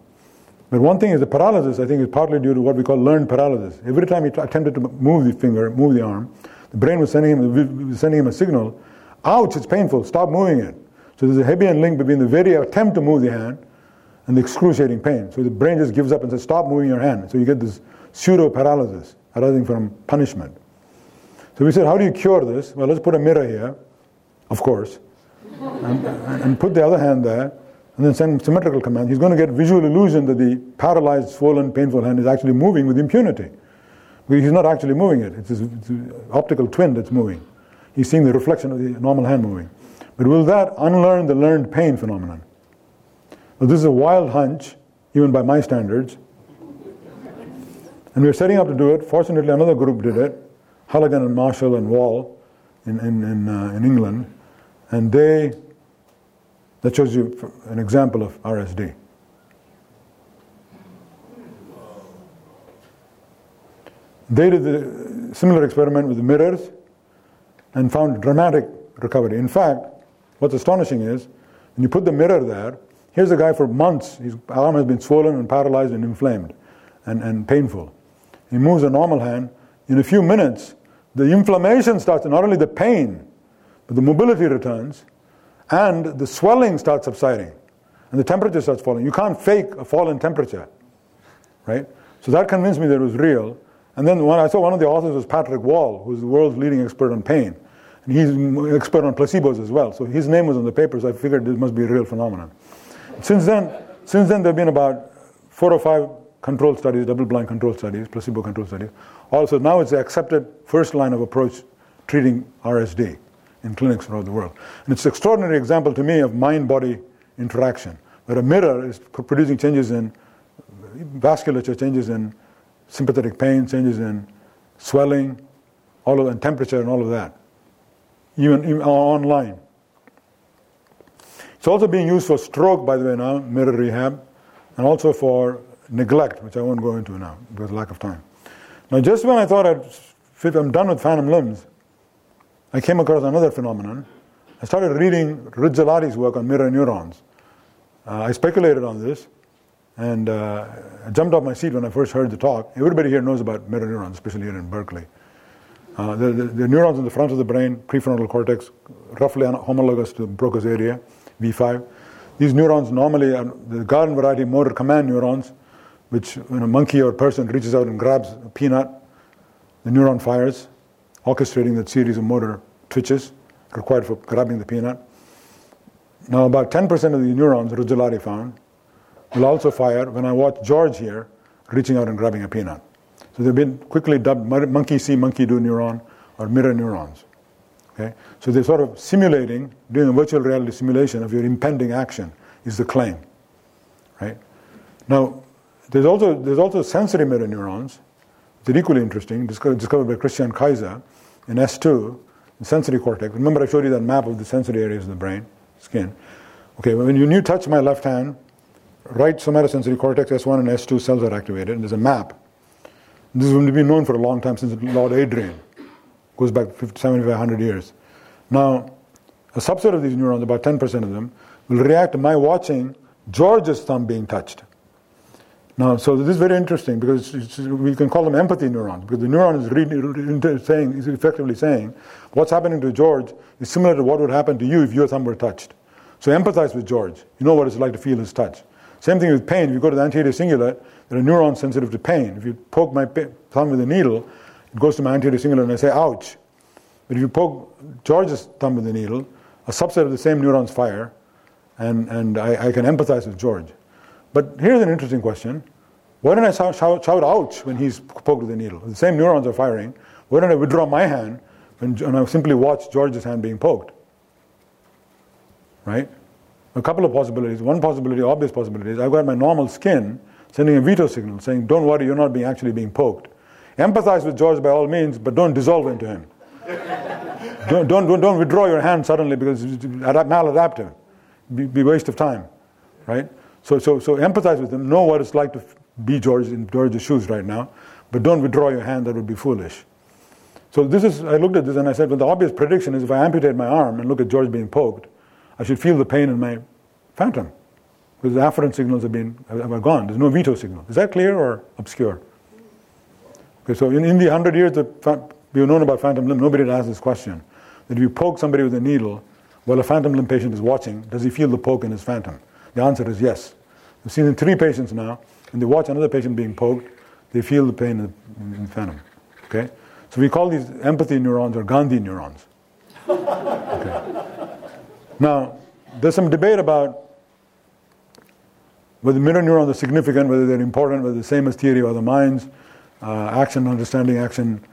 But one thing is the paralysis, I think, is partly due to what we call learned paralysis. Every time he t- attempted to move the finger, move the arm, the brain was sending him, was sending him a signal, ouch, it's painful, stop moving it. So there's a Hebbian link between the very attempt to move the hand and the excruciating pain. So the brain just gives up and says, stop moving your hand. So you get this pseudo paralysis arising from punishment. So we said, how do you cure this? Well, let's put a mirror here, of course, and, and put the other hand there, and then send symmetrical command. He's going to get visual illusion that the paralyzed, swollen, painful hand is actually moving with impunity. He's not actually moving it. It's an optical twin that's moving. He's seeing the reflection of the normal hand moving. But will that unlearn the learned pain phenomenon? Well, this is a wild hunch, even by my standards. And we are setting up to do it. Fortunately, another group did it Halligan and Marshall and Wall in, in, in, uh, in England. And they, that shows you an example of RSD. They did a similar experiment with the mirrors and found dramatic recovery. In fact, what's astonishing is when you put the mirror there, here's a guy for months, his arm has been swollen and paralyzed and inflamed and, and painful. He moves a normal hand. In a few minutes, the inflammation starts, not only the pain, but the mobility returns, and the swelling starts subsiding, and the temperature starts falling. You can't fake a fall in temperature, right? So that convinced me that it was real. And then when I saw one of the authors was Patrick Wall, who's the world's leading expert on pain. And he's an expert on placebos as well. So his name was on the papers. I figured this must be a real phenomenon. Since then, since then there have been about four or five controlled studies, double-blind controlled studies, placebo-controlled studies. Also, now it's the accepted first line of approach treating RSD in clinics around the world. And it's an extraordinary example to me of mind-body interaction, where a mirror is producing changes in vasculature, changes in sympathetic pain, changes in swelling, all of and temperature and all of that, even, even online. It's also being used for stroke, by the way, now, mirror rehab, and also for neglect, which I won't go into now because of lack of time. Now, just when I thought I'd, I'm done with phantom limbs, I came across another phenomenon. I started reading Rizzolatti's work on mirror neurons. Uh, I speculated on this, and uh, I jumped off my seat when I first heard the talk. Everybody here knows about mirror neurons, especially here in Berkeley. Uh, the, neurons in the front of the brain, prefrontal cortex, roughly homologous to Broca's area, F5. These neurons normally are the garden variety motor command neurons, which when a monkey or person reaches out and grabs a peanut, the neuron fires, orchestrating that series of motor twitches required for grabbing the peanut. Now, about 10% of the neurons, Rizzolatti found, will also fire when I watch George here reaching out and grabbing a peanut. So they've been quickly dubbed monkey see, monkey do neuron or mirror neurons. Okay? So they're sort of simulating, doing a virtual reality simulation of your impending action, is the claim. Right? Now, there's also, there's also sensory mirror neurons. They're equally interesting, discovered, discovered by Christian Keysers in S2, the sensory cortex. Remember, I showed you that map of the sensory areas of the brain, skin. Okay, when you, touch my left hand, right somatosensory cortex S1 and S2 cells are activated, and there's a map. This has been known for a long time since Lord Adrian, goes back 7,500 years. Now, a subset of these neurons, about 10% of them, will react to my watching George's thumb being touched. Now, so this is very interesting because we can call them empathy neurons because the neuron is really saying, is effectively saying, what's happening to George is similar to what would happen to you if your thumb were touched. So empathize with George. You know what it's like to feel his touch. Same thing with pain. If you go to the anterior cingulate, there are neurons sensitive to pain. If you poke my thumb with a needle, it goes to my anterior cingulate and I say, ouch. But if you poke George's thumb with a needle, a subset of the same neurons fire, and, and I, I can empathize with George. But here's an interesting question. Why don't I shout, shout, shout ouch when he's poked with a needle? The same neurons are firing. Why don't I withdraw my hand when, and I simply watch George's hand being poked? Right? A couple of possibilities. One possibility, obvious possibility, is I've got my normal skin, sending a veto signal saying, don't worry, you're not being actually being poked. Empathize with George by all means, but don't dissolve into him. [LAUGHS] don't, don't, don't withdraw your hand suddenly because it's maladaptive. Be, be waste of time, right? So, so, so empathize with them. Know what it's like to be George in George's shoes right now, but don't withdraw your hand. That would be foolish. So this is. I looked at this and I said, well, the obvious prediction is if I amputate my arm and look at George being poked, I should feel the pain in my phantom because the afferent signals have been have gone. There's no veto signal. Is that clear or obscure? Okay, so in, in the hundred years that we've known about phantom limb, nobody had asked this question. That if you poke somebody with a needle while a phantom limb patient is watching, does he feel the poke in his phantom? The answer is yes. We've seen in three patients now, and they watch another patient being poked, they feel the pain in the, phantom. Okay? So we call these empathy neurons or Gandhi neurons. Okay. Now, there's some debate about whether mirror neurons are significant, whether they're important, whether they're the same as theory of other minds, uh, action understanding, action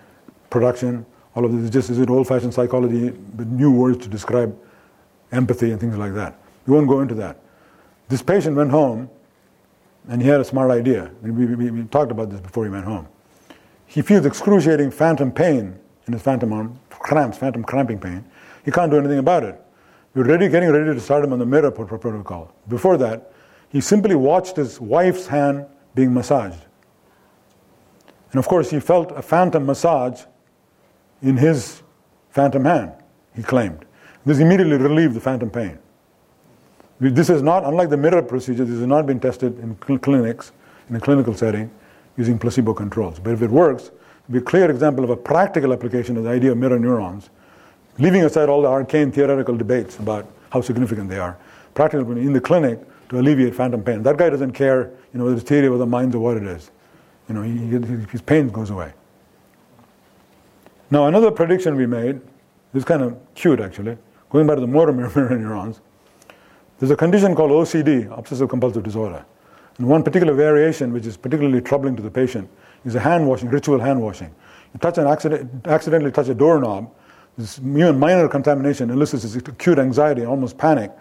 production. All of this is just is it old-fashioned psychology with new words to describe empathy and things like that. We won't go into that. This patient went home and he had a smart idea. We, we, we talked about this before he went home. He feels excruciating phantom pain in his phantom arm, cramps, phantom cramping pain. He can't do anything about it. We're ready, getting ready to start him on the mirror protocol. Before that, he simply watched his wife's hand being massaged. And of course, he felt a phantom massage in his phantom hand, he claimed. This immediately relieved the phantom pain. This is not, unlike the mirror procedure, this has not been tested in cl- clinics, in a clinical setting, using placebo controls. But if it works, be a clear example of a practical application of the idea of mirror neurons, leaving aside all the arcane theoretical debates about how significant they are. Practical in the clinic to alleviate phantom pain. That guy doesn't care, you know, whether it's theory the mind or what it is. You know, he, his pain goes away. Now, another prediction we made, this is kind of cute actually, going back to the motor [LAUGHS] mirror neurons. There's a condition called OCD, obsessive compulsive disorder. And one particular variation, which is particularly troubling to the patient, is a hand washing, ritual hand washing. You touch an accident, accidentally touch a doorknob, this even minor contamination elicits this acute anxiety, almost panic.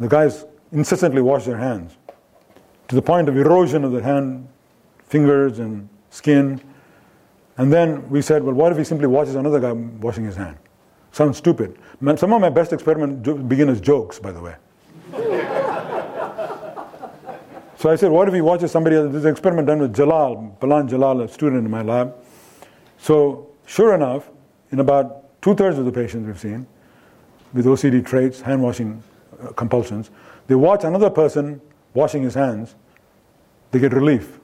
The guys incessantly wash their hands to the point of erosion of the hand, fingers, and skin. And then we said, well, what if he simply watches another guy washing his hand? Sounds stupid. Some of my best experiments begin as jokes, by the way. So I said, what if he watches somebody else? This experiment done with Jalal, Baland Jalal, a student in my lab. So, sure enough, in about two thirds of the patients we've seen with OCD traits, hand washing uh, compulsions, they watch another person washing his hands, they get relief.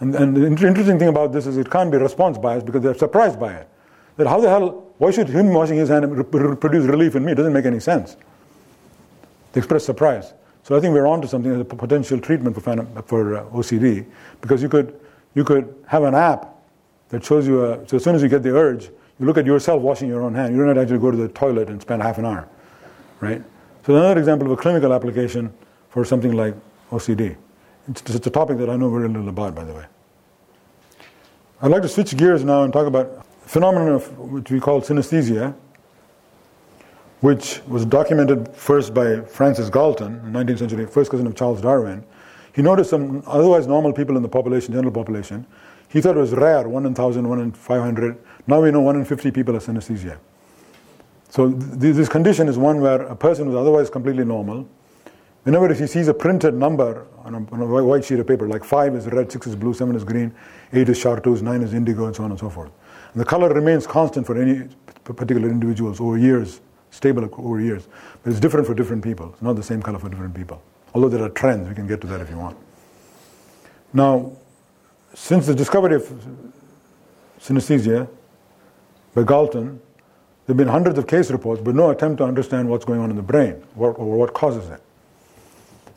And, and, the interesting thing about this is it can't be response bias because they're surprised by it. That how the hell, why should him washing his hand produce relief in me? It doesn't make any sense. They express surprise. So I think we're onto something as a potential treatment for, for uh, OCD because you could, you could have an app that shows you, a, so as soon as you get the urge, you look at yourself washing your own hand. You don't actually go to the toilet and spend half an hour, right? So another example of a clinical application for something like OCD. It's, it's a topic that I know very little about, by the way. I'd like to switch gears now and talk about a phenomenon of which we call synesthesia, which was documented first by Francis Galton, 19th century, first cousin of Charles Darwin. He noticed some otherwise normal people in the population, general population. He thought it was rare, one in 1,000, one in 500. Now we know one in 50 people have synesthesia. So th- this condition is one where a person who's otherwise completely normal, whenever he sees a printed number on a, on a, white sheet of paper, like 5 is red, 6 is blue, 7 is green, 8 is chartreuse, 9 is indigo, and so on and so forth. And the color remains constant for any particular individuals over years stable over years. But it's different for different people. It's not the same color for different people. Although there are trends, we can get to that if you want. Now, since the discovery of synesthesia by Galton, there have been hundreds of case reports, but no attempt to understand what's going on in the brain or, or what causes it.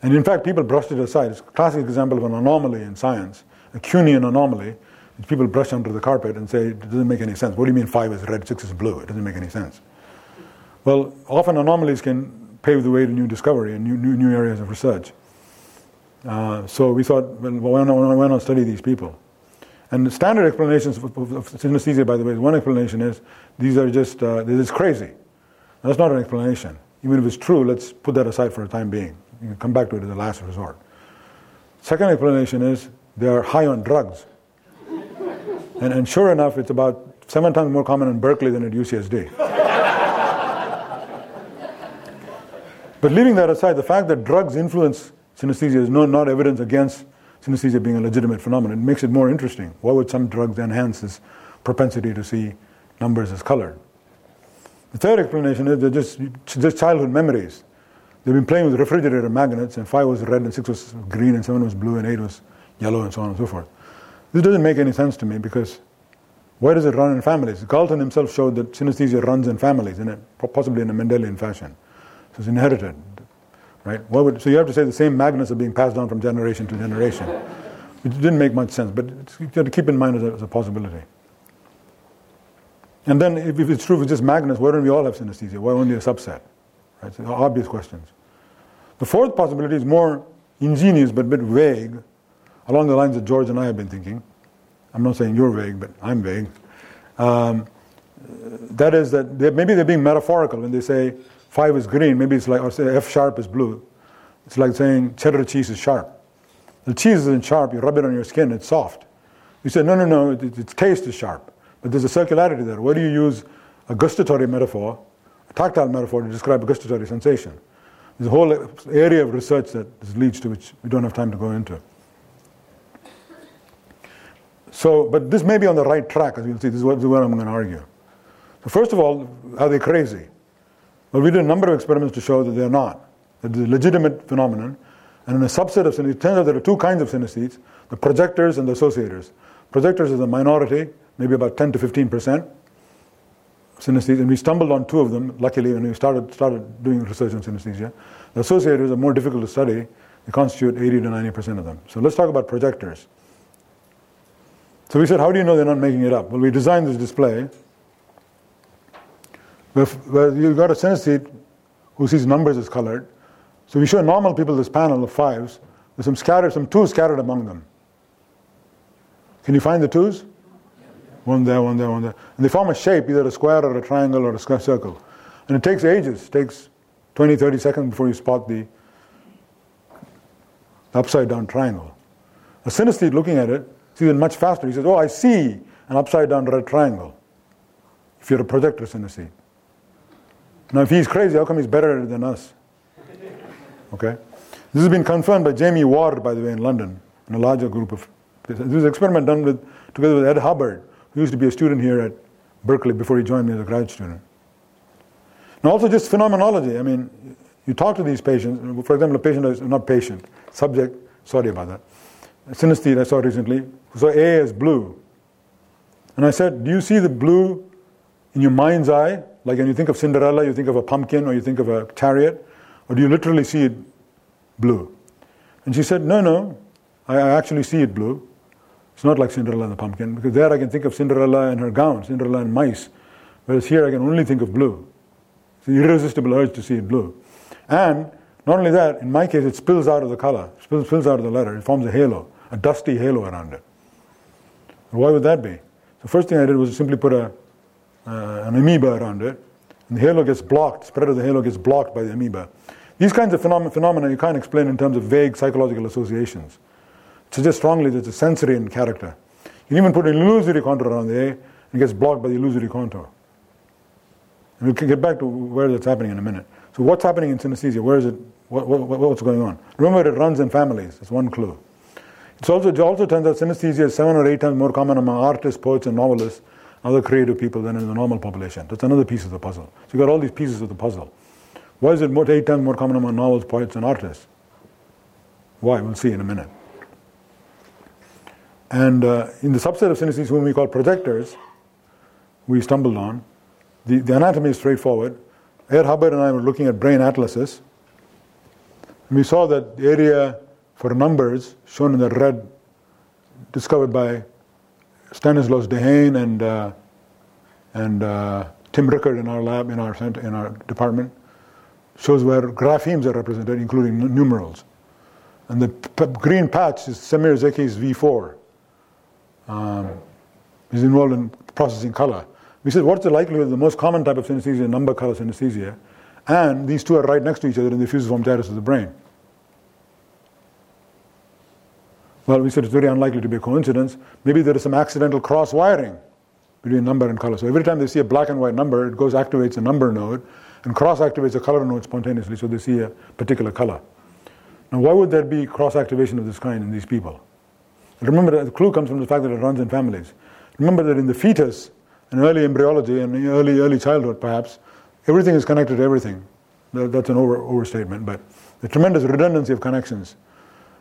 And in fact, people brushed it aside. It's a classic example of an anomaly in science, a Kuhnian anomaly, which people brush under the carpet and say it doesn't make any sense. What do you mean five is red, six is blue? It doesn't make any sense. Well, often anomalies can pave the way to new discovery and new, new, new areas of research. Uh, so we thought, well, why not, why not study these people? And the standard explanations of, of, of synesthesia, by the way, one explanation is these are just, uh, this is crazy. That's not an explanation. Even if it's true, let's put that aside for a time being. You can come back to it as a last resort. Second explanation is they are high on drugs. [LAUGHS] and, and sure enough, it's about seven times more common in Berkeley than at UCSD. But leaving that aside, the fact that drugs influence synesthesia is no, not evidence against synesthesia being a legitimate phenomenon. It makes it more interesting. Why would some drugs enhance this propensity to see numbers as colored? The third explanation is they're just, just childhood memories. They've been playing with refrigerator magnets, and five was red, and six was green, and seven was blue, and eight was yellow, and so on and so forth. This doesn't make any sense to me because why does it run in families? Galton himself showed that synesthesia runs in families, in a, possibly in a Mendelian fashion. It's inherited, right? Would, so you have to say the same magnets are being passed down from generation to generation. It didn't make much sense, but you have to keep in mind as a, as a possibility. And then, if, if, it's true for just magnets, why don't we all have synesthesia? Why only a subset? Right? So obvious questions. The fourth possibility is more ingenious but a bit vague, along the lines that George and I have been thinking. I'm not saying you're vague, but I'm vague. Um, that is that maybe they're being metaphorical when they say five is green. Maybe it's like, or say F sharp is blue. It's like saying cheddar cheese is sharp. The cheese isn't sharp. You rub it on your skin, it's soft. You say no, no, no. It, its taste is sharp, but there's a circularity there. Why do you use a gustatory metaphor, a tactile metaphor, to describe a gustatory sensation? There's a whole area of research that this leads to, which we don't have time to go into. So, but this may be on the right track, as you'll see. This is what, this is what I'm going to argue. So, first of all, are they crazy? Well, we did a number of experiments to show that they're not. That it's a legitimate phenomenon. And in a subset of synesthetes, it turns out there are two kinds of synesthetes the projectors and the associators. Projectors is a minority, maybe about 10 to 15 percent synesthetes, and we stumbled on two of them, luckily, when we started, started doing research on synesthesia. The associators are more difficult to study, they constitute 80 to 90 percent of them. So let's talk about projectors. So we said, how do you know they're not making it up? Well, we designed this display where, you've got a synesthete who sees numbers as colored. So we show normal people this panel of fives. There's some scattered, some twos scattered among them. Can you find the twos? One there, one there, one there. And they form a shape, either a square or a triangle or a circle. And it takes ages. It takes 20, 30 seconds before you spot the upside down triangle. A synesthete looking at it sees it much faster. He says, Oh, I see an upside down red triangle. If you're a projector synesthete. Now, if he's crazy, how come he's better than us? Okay? This has been confirmed by Jamie Ward, by the way, in London, in a larger group of. This was an experiment done with, together with Ed Hubbard, who used to be a student here at Berkeley before he joined me as a grad student. Now, also just phenomenology. I mean, you talk to these patients, for example, a patient is not patient, subject, sorry about that, a synesthete I saw recently, so A is blue. And I said, Do you see the blue in your mind's eye? Like when you think of Cinderella, you think of a pumpkin or you think of a chariot? Or do you literally see it blue? And she said, No, no, I actually see it blue. It's not like Cinderella and the pumpkin, because there I can think of Cinderella and her gown, Cinderella and mice. Whereas here I can only think of blue. It's an irresistible urge to see it blue. And not only that, in my case, it spills out of the color, spills, spills out of the letter. It forms a halo, a dusty halo around it. Why would that be? The first thing I did was simply put a, uh, an amoeba around it, and the halo gets blocked, spread of the halo gets blocked by the amoeba. These kinds of phenom- phenomena you can't explain in terms of vague psychological associations. It suggests strongly that it's a sensory in character. You can even put an illusory contour around the A, and it gets blocked by the illusory contour. And we can get back to where that's happening in a minute. So what's happening in synesthesia? Where is it? What, what, what's going on? Remember, it runs in families. That's one clue. It's also, it also turns out synesthesia is seven or eight times more common among artists, poets, and novelists, other creative people than in the normal population. That's another piece of the puzzle. So you've got all these pieces of the puzzle. Why is it more, eight times more common among novels, poets, and artists? Why? We'll see in a minute. And uh, in the subset of synesthetes whom we call projectors, we stumbled on, the, the anatomy is straightforward. Ed Hubbard and I were looking at brain atlases, and we saw that the area for numbers shown in the red, discovered by Stanislas Dehaene and uh, and uh, Tim Rickard in our lab, in our center, in our department, shows where graphemes are represented, including numerals. And the p- green patch is Semir Zeki's V4. Um, he's involved in processing color. We said, what's the likelihood the most common type of synesthesia, number color synesthesia, and these two are right next to each other in the fusiform gyrus of the brain? Well, we said it's very unlikely to be a coincidence. Maybe there is some accidental cross wiring between number and color. So every time they see a black and white number, it goes activates a number node and cross activates a color node spontaneously, so they see a particular color. Now, why would there be cross activation of this kind in these people? remember the clue comes from the fact that it runs in families. Remember that in the fetus, in early embryology and early early childhood, perhaps everything is connected to everything. That's an over, overstatement, but the tremendous redundancy of connections.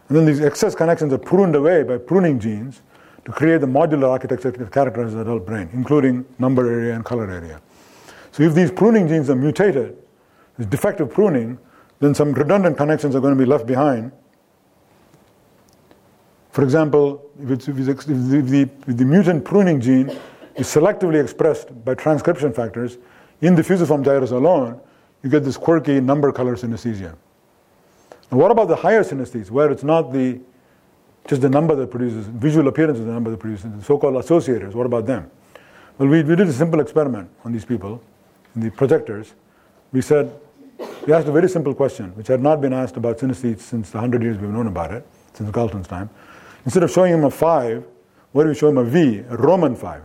And then these excess connections are pruned away by pruning genes to create the modular architecture that characterizes the adult brain, including number area and color area. So if these pruning genes are mutated, this defective pruning, then some redundant connections are going to be left behind. For example, if, if, it's, if, the, if the mutant pruning gene is selectively expressed by transcription factors in the fusiform gyrus alone, you get this quirky number color synesthesia. And what about the higher synesthetes, where it's not the just the number that produces, visual appearance of the number that produces, the so-called associators, what about them? Well, we, we did a simple experiment on these people, in the projectors. We said, we asked a very simple question, which had not been asked about synesthetes since the 100 years we've known about it, since Galton's time. Instead of showing him a 5, what do we show him a V, a Roman 5?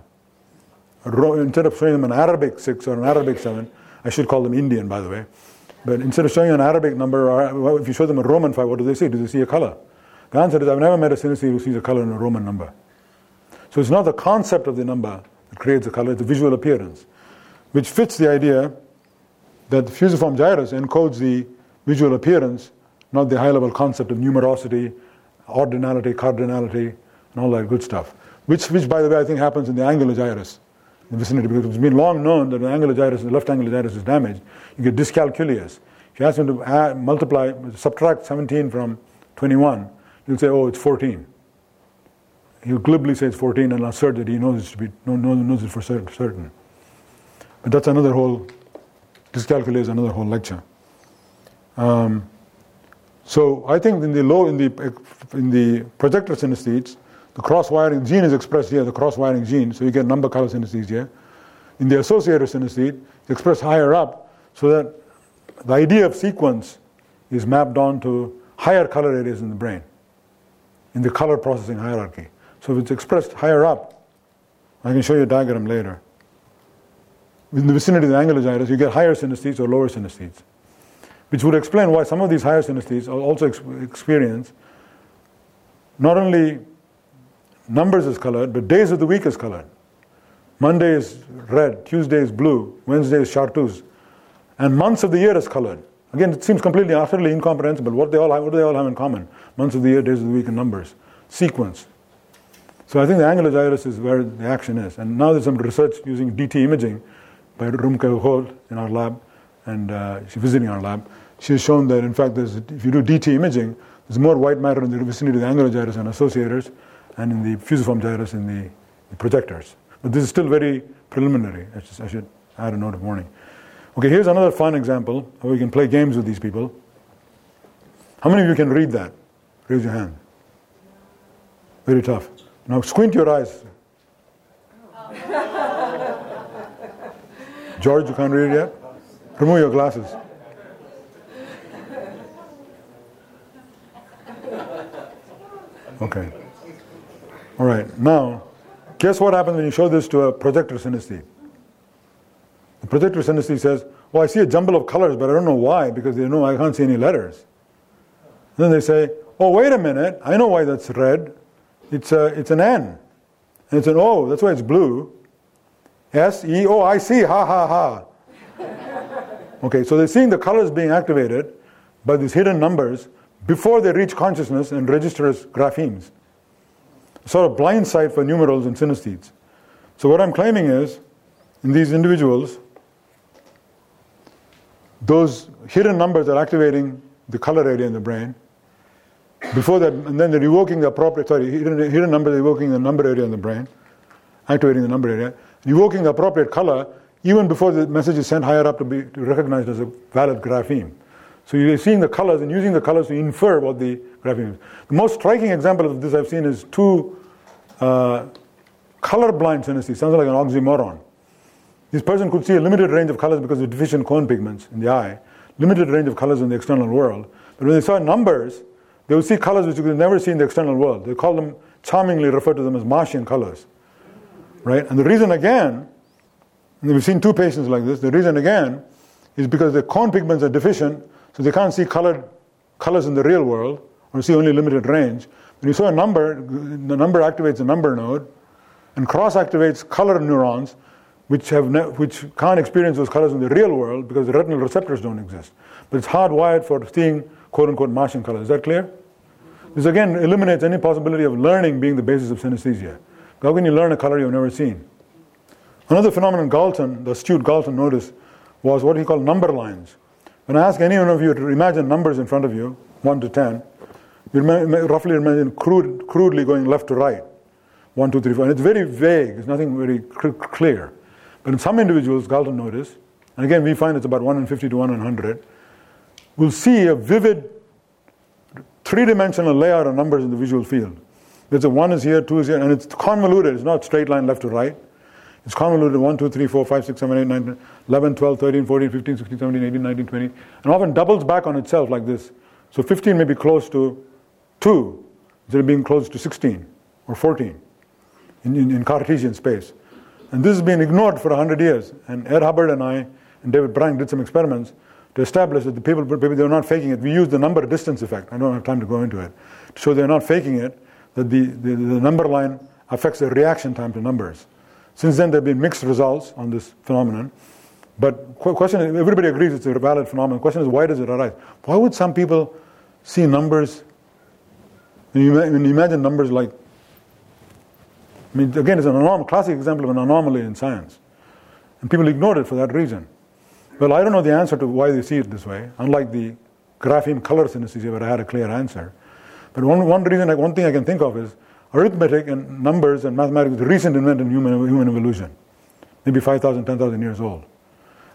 A Ro- instead of showing him an Arabic 6 or an Arabic 7, I should call them Indian, by the way. But instead of showing an Arabic number, or if you show them a Roman 5, what do they see? Do they see a color? The answer is I've never met a synesthete who sees a color in a Roman number. So it's not the concept of the number that creates the color, it's the visual appearance, which fits the idea that the fusiform gyrus encodes the visual appearance, not the high level concept of numerosity, ordinality, cardinality, and all that good stuff. Which, which, by the way, I think happens in the angular gyrus, the vicinity, because it's been long known that the angular gyrus, the left angular gyrus is damaged. You get dyscalculias. If you ask him to add, multiply, subtract 17 from 21, he'll say, oh, it's 14. He'll glibly say it's 14 and assert that he knows it to be, knows it for certain. But that's another whole, dyscalculia is another whole lecture. Um, so I think in the low, in the, in the projector synesthetes, the cross-wiring gene is expressed here, the cross-wiring gene, so you get number color synesthesia. In the associator synesthete, it's expressed higher up, so that the idea of sequence is mapped onto higher color areas in the brain, in the color processing hierarchy. So if it's expressed higher up, I can show you a diagram later. In the vicinity of the angular gyrus, you get higher synesthetes or lower synesthetes, which would explain why some of these higher synesthetes also ex- experience not only numbers is colored, but days of the week is colored. Monday is red, Tuesday is blue, Wednesday is chartreuse, and months of the year is colored. Again, it seems completely, utterly incomprehensible. What they all have, what do they all have in common? Months of the year, days of the week, and numbers. Sequence. So I think the angular gyrus is where the action is. And now there's some research using DT imaging by Romke Holt in our lab, and uh, she's visiting our lab. She's shown that, in fact, if you do DT imaging, there's more white matter in the vicinity of the angular gyrus and associators, and in the fusiform gyrus in the, the projectors. But this is still very preliminary. I, just, I should add a note of warning. Okay, here's another fun example how we can play games with these people. How many of you can read that? Raise your hand. Very tough. Now squint your eyes. [LAUGHS] George, you can't read it yet? Remove your glasses. Okay. All right. Now, guess what happens when you show this to a projector synesthete? The projector synesthete says, "Oh, I see a jumble of colors, but I don't know why because they know I can't see any letters." And then they say, "Oh, wait a minute! I know why that's red. It's a, it's an N, and it's an O. That's why it's blue. S, E, O, I see, Ha ha ha." okay, so they're seeing the colors being activated by these hidden numbers before they reach consciousness and register as graphemes sort of blind sight for numerals and synesthetes. So what I'm claiming is, in these individuals, those hidden numbers are activating the color area in the brain. Before that, and then they're evoking the appropriate, sorry, hidden, hidden number, evoking the number area in the brain, activating the number area, evoking the appropriate color even before the message is sent higher up to be recognized as a valid grapheme. So you're seeing the colors and using the colors to infer what the grapheme is. The most striking example of this I've seen is two uh, colorblind synesthetes. Sounds like an oxymoron. This person could see a limited range of colors because of deficient cone pigments in the eye, limited range of colors in the external world. But when they saw numbers, they would see colors which you could never see in the external world. They call them, charmingly refer to them as Martian colors. Right? And the reason again, and we've seen two patients like this, the reason again is because the cone pigments are deficient, so they can't see colored colors in the real world, or see only limited range. When you saw a number, the number activates a number node, and cross activates color neurons, which have ne- which can't experience those colors in the real world because the retinal receptors don't exist. But it's hardwired for seeing quote unquote Martian colors. Is that clear? This again eliminates any possibility of learning being the basis of synesthesia. How can you learn a color you've never seen? Another phenomenon Galton, the astute Galton noticed, was what he called number lines. When I ask any one of you to imagine numbers in front of you, 1 to 10, you roughly imagine crude, crudely going left to right. 1, 2, 3, 4. And it's very vague, it's nothing very clear. But in some individuals, Galton noticed, and again we find it's about 1 in 50 to 1 in 100, we'll see a vivid three dimensional layout of numbers in the visual field. There's a 1 is here, 2 is here, and it's convoluted, it's not straight line left to right. It's convoluted 1, 2, 3, 4, 5, 6, 7, 8, 9, 10, 11, 12, 13, 14, 15, 16, 17, 18, 19, 20, and often doubles back on itself like this. So 15 may be close to 2 instead of being close to 16 or 14 in, in, in Cartesian space. And this has been ignored for 100 years. And Ed Hubbard and I and David Brang did some experiments to establish that the people, people they were not faking it. We used the number distance effect. I don't have time to go into it. Show they're not faking it, that the, the, the number line affects the reaction time to numbers. Since then, there have been mixed results on this phenomenon. But question is, everybody agrees it's a valid phenomenon. The question is, why does it arise? Why would some people see numbers? When you imagine numbers like, I mean, again, it's an anom- classic example of an anomaly in science. And people ignored it for that reason. Well, I don't know the answer to why they see it this way, unlike the grapheme color synesthesia where I had a clear answer. But one, one reason, one thing I can think of is arithmetic and numbers and mathematics is a recent invention in human, human evolution, maybe 5,000, 10,000 years old.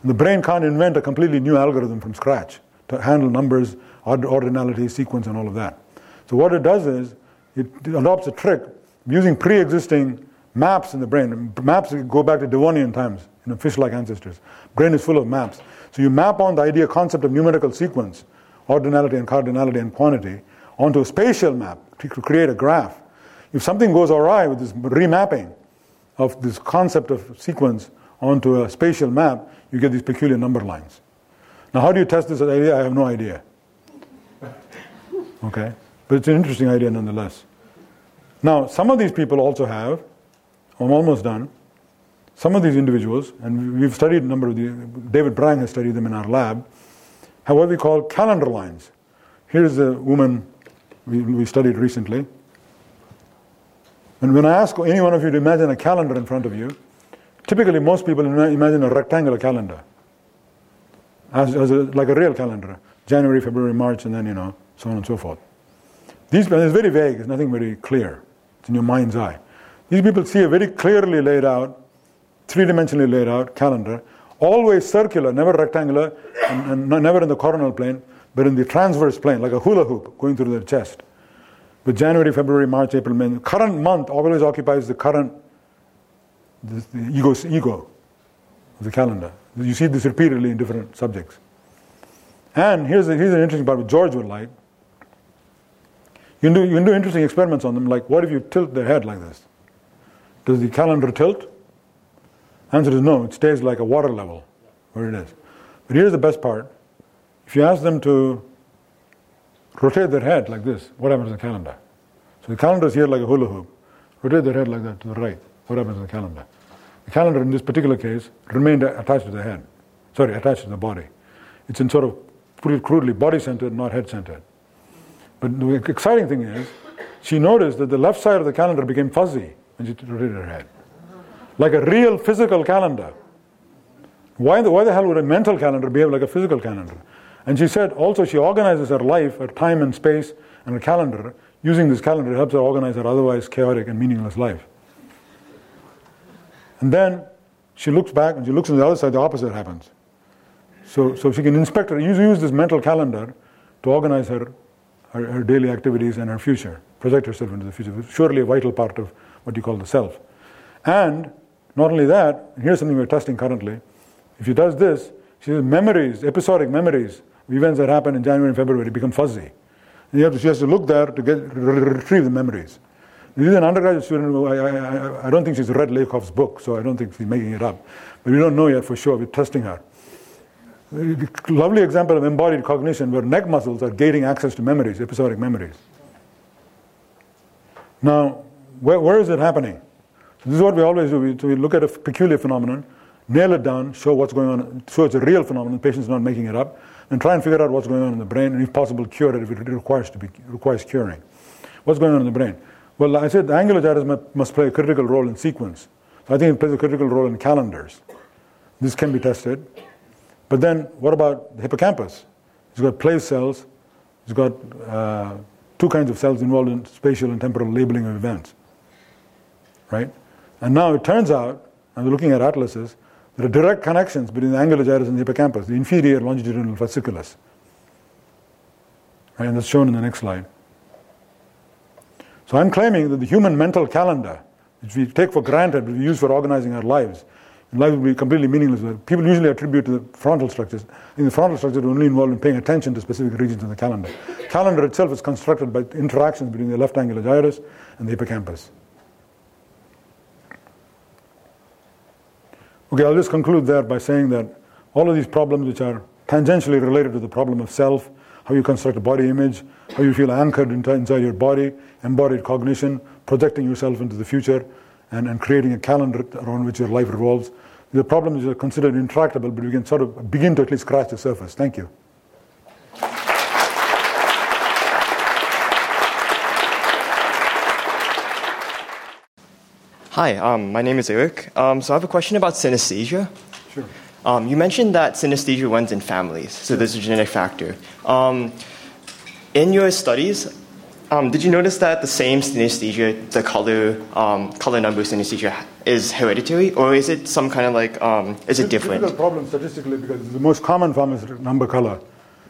And the brain can't invent a completely new algorithm from scratch to handle numbers, ordinality, sequence, and all of that. So what it does is it adopts a trick using pre-existing maps in the brain. Maps go back to Devonian times, you know, fish-like ancestors. Brain is full of maps. So you map on the idea concept of numerical sequence, ordinality and cardinality and quantity, onto a spatial map to create a graph. If something goes awry with this remapping of this concept of sequence onto a spatial map, you get these peculiar number lines. Now, how do you test this idea? I have no idea. [LAUGHS] Okay? But it's an interesting idea nonetheless. Now, some of these people also have, I'm almost done, some of these individuals, and we've studied a number of the, David Brang has studied them in our lab, have what we call calendar lines. Here's a woman we, we studied recently. And when I ask any one of you to imagine a calendar in front of you, typically most people imagine a rectangular calendar, as, as a, like a real calendar, January, February, March, and then, you know, so on and so forth. These, it's very vague, it's nothing very clear. It's in your mind's eye. These people see a very clearly laid out, three dimensionally laid out calendar, always circular, never rectangular, and, and never in the coronal plane, but in the transverse plane, like a hula hoop going through their chest. With January, February, March, April, May, the current month always occupies the current the, the ego, of the calendar. You see this repeatedly in different subjects. And here's, a, here's an interesting part which George would like. You can, do, you can do interesting experiments on them, like what if you tilt their head like this? Does the calendar tilt? Answer is no, it stays like a water level where it is. But here's the best part. If you ask them to rotate their head like this, what happens to the calendar? So the calendar is here like a hula hoop. Rotate their head like that to the right. What happens to the calendar? The calendar in this particular case remained attached to the head. Sorry, attached to the body. It's in sort of pretty crudely body centered, not head centered. But the exciting thing is, she noticed that the left side of the calendar became fuzzy when she rotated her head. Like a real physical calendar. Why the, why the hell would a mental calendar behave like a physical calendar? And she said also she organizes her life, her time and space, and her calendar. Using this calendar helps her organize her otherwise chaotic and meaningless life. And then she looks back and she looks on the other side, the opposite happens. So, so she can inspect her, use, use this mental calendar to organize her, her, her daily activities and her future, project herself into the future. It's Surely a vital part of what you call the self. And not only that, here's something we're testing currently. If she does this, she has memories, episodic memories events that happen in January and February become fuzzy. And you have to, she has to look there to get re- retrieve the memories. This is an undergraduate student. Who I, I, I, I don't think she's read Lakoff's book, so I don't think she's making it up. But we don't know yet for sure. We're testing her. Lovely example of embodied cognition where neck muscles are gating access to memories, episodic memories. Now, where, where is it happening? So this is what we always do. We, so we look at a peculiar phenomenon, nail it down, show what's going on, show it's a real phenomenon, the patient's not making it up, and try and figure out what's going on in the brain, and if possible, cure it if it requires, to be, requires curing. What's going on in the brain? Well, I said the angular gyrus must play a critical role in sequence. So I think it plays a critical role in calendars. This can be tested. But then, what about the hippocampus? It's got place cells, it's got uh, two kinds of cells involved in spatial and temporal labeling of events. Right? And now it turns out, we're looking at atlases, there are direct connections between the angular gyrus and the hippocampus, the inferior longitudinal fasciculus. And that's shown in the next slide. So I'm claiming that the human mental calendar, which we take for granted, we use for organizing our lives, life would be completely meaningless. People usually attribute to the frontal structures. In the frontal structure, are only involved in paying attention to specific regions in the calendar. Calendar itself is constructed by interactions between the left angular gyrus and the hippocampus. Okay, I'll just conclude there by saying that all of these problems, which are tangentially related to the problem of self, how you construct a body image, how you feel anchored inside your body, embodied cognition, projecting yourself into the future, and, and creating a calendar around which your life revolves. The problems are considered intractable, but we can sort of begin to at least scratch the surface. Thank you. Hi, um, my name is Eric. Um, so I have a question about synesthesia. Sure. Um, you mentioned that synesthesia runs in families, so there's a genetic factor. Um, in your studies, um, did you notice that the same synesthesia, the color um, color number synesthesia, is hereditary, or is it some kind of like um, is it it's different? a difficult problem statistically because the most common form is number color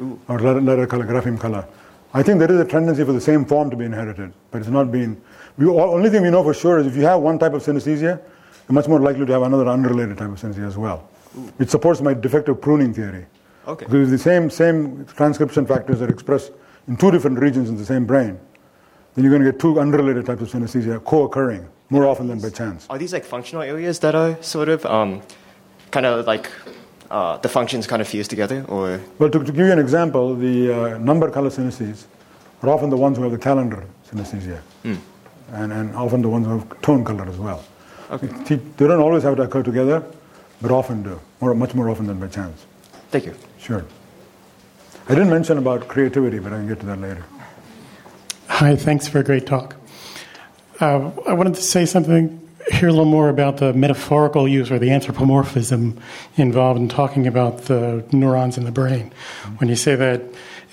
Ooh. or letter, letter, color, grapheme color. I think there is a tendency for the same form to be inherited, but it's not being. The only thing we know for sure is if you have one type of synesthesia, you're much more likely to have another unrelated type of synesthesia as well. Ooh. It supports my defective pruning theory. Okay. Because the same same transcription factors are expressed in two different regions in the same brain then you're going to get two unrelated types of synesthesia co-occurring more often than by chance. Are these like functional areas that are sort of um, kind of like uh, the functions kind of fused together, or? Well, to, to give you an example, the uh, number color synestheses are often the ones who have the calendar synesthesia, mm. And, and often the ones who have tone color as well. Okay. They don't always have to occur together, but often do, more, much more often than by chance. Thank you. Sure. I didn't mention about creativity, but I can get to that later. Hi, thanks for a great talk. Uh, I wanted to say something, hear a little more about the metaphorical use or the anthropomorphism involved in talking about the neurons in the brain. When you say that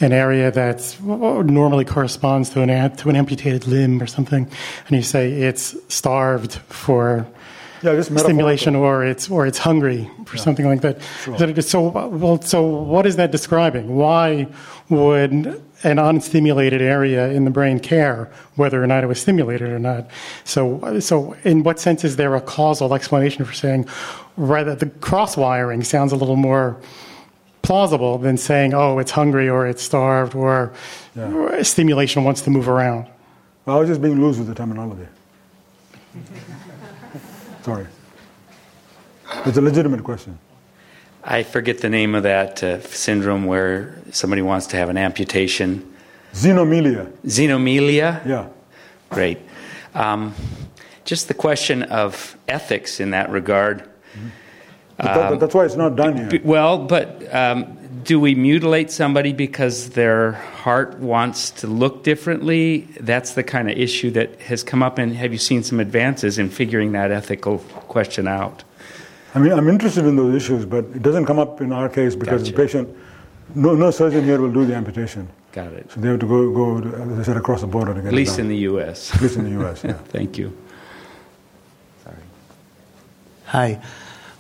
an area that normally corresponds to an, to an amputated limb or something, and you say it's starved for yeah, stimulation or it's or it's hungry for yeah. something like that. Sure. So, well, so what is that describing? Why would an unstimulated area in the brain care whether or not it was stimulated or not. So, so in what sense is there a causal explanation for saying rather the cross wiring sounds a little more plausible than saying, oh, it's hungry or it's starved or yeah. stimulation wants to move around? Well, I was just being loose with the terminology. Sorry. It's a legitimate question. I forget the name of that uh, syndrome where somebody wants to have an amputation. Xenomelia. Xenomelia? Yeah. Great. Um, just the question of ethics in that regard. But that, that's why it's not done yet. Well, but um, do we mutilate somebody because their heart wants to look differently? That's the kind of issue that has come up. And have you seen some advances in figuring that ethical question out? I mean, I'm interested in those issues, but it doesn't come up in our case because gotcha. the patient, no, no surgeon here will do the amputation. Got it. So they have to go, go as I said, across the border to get At least in the U.S. At least in the U.S., [LAUGHS] yeah. Thank you. Sorry. Hi.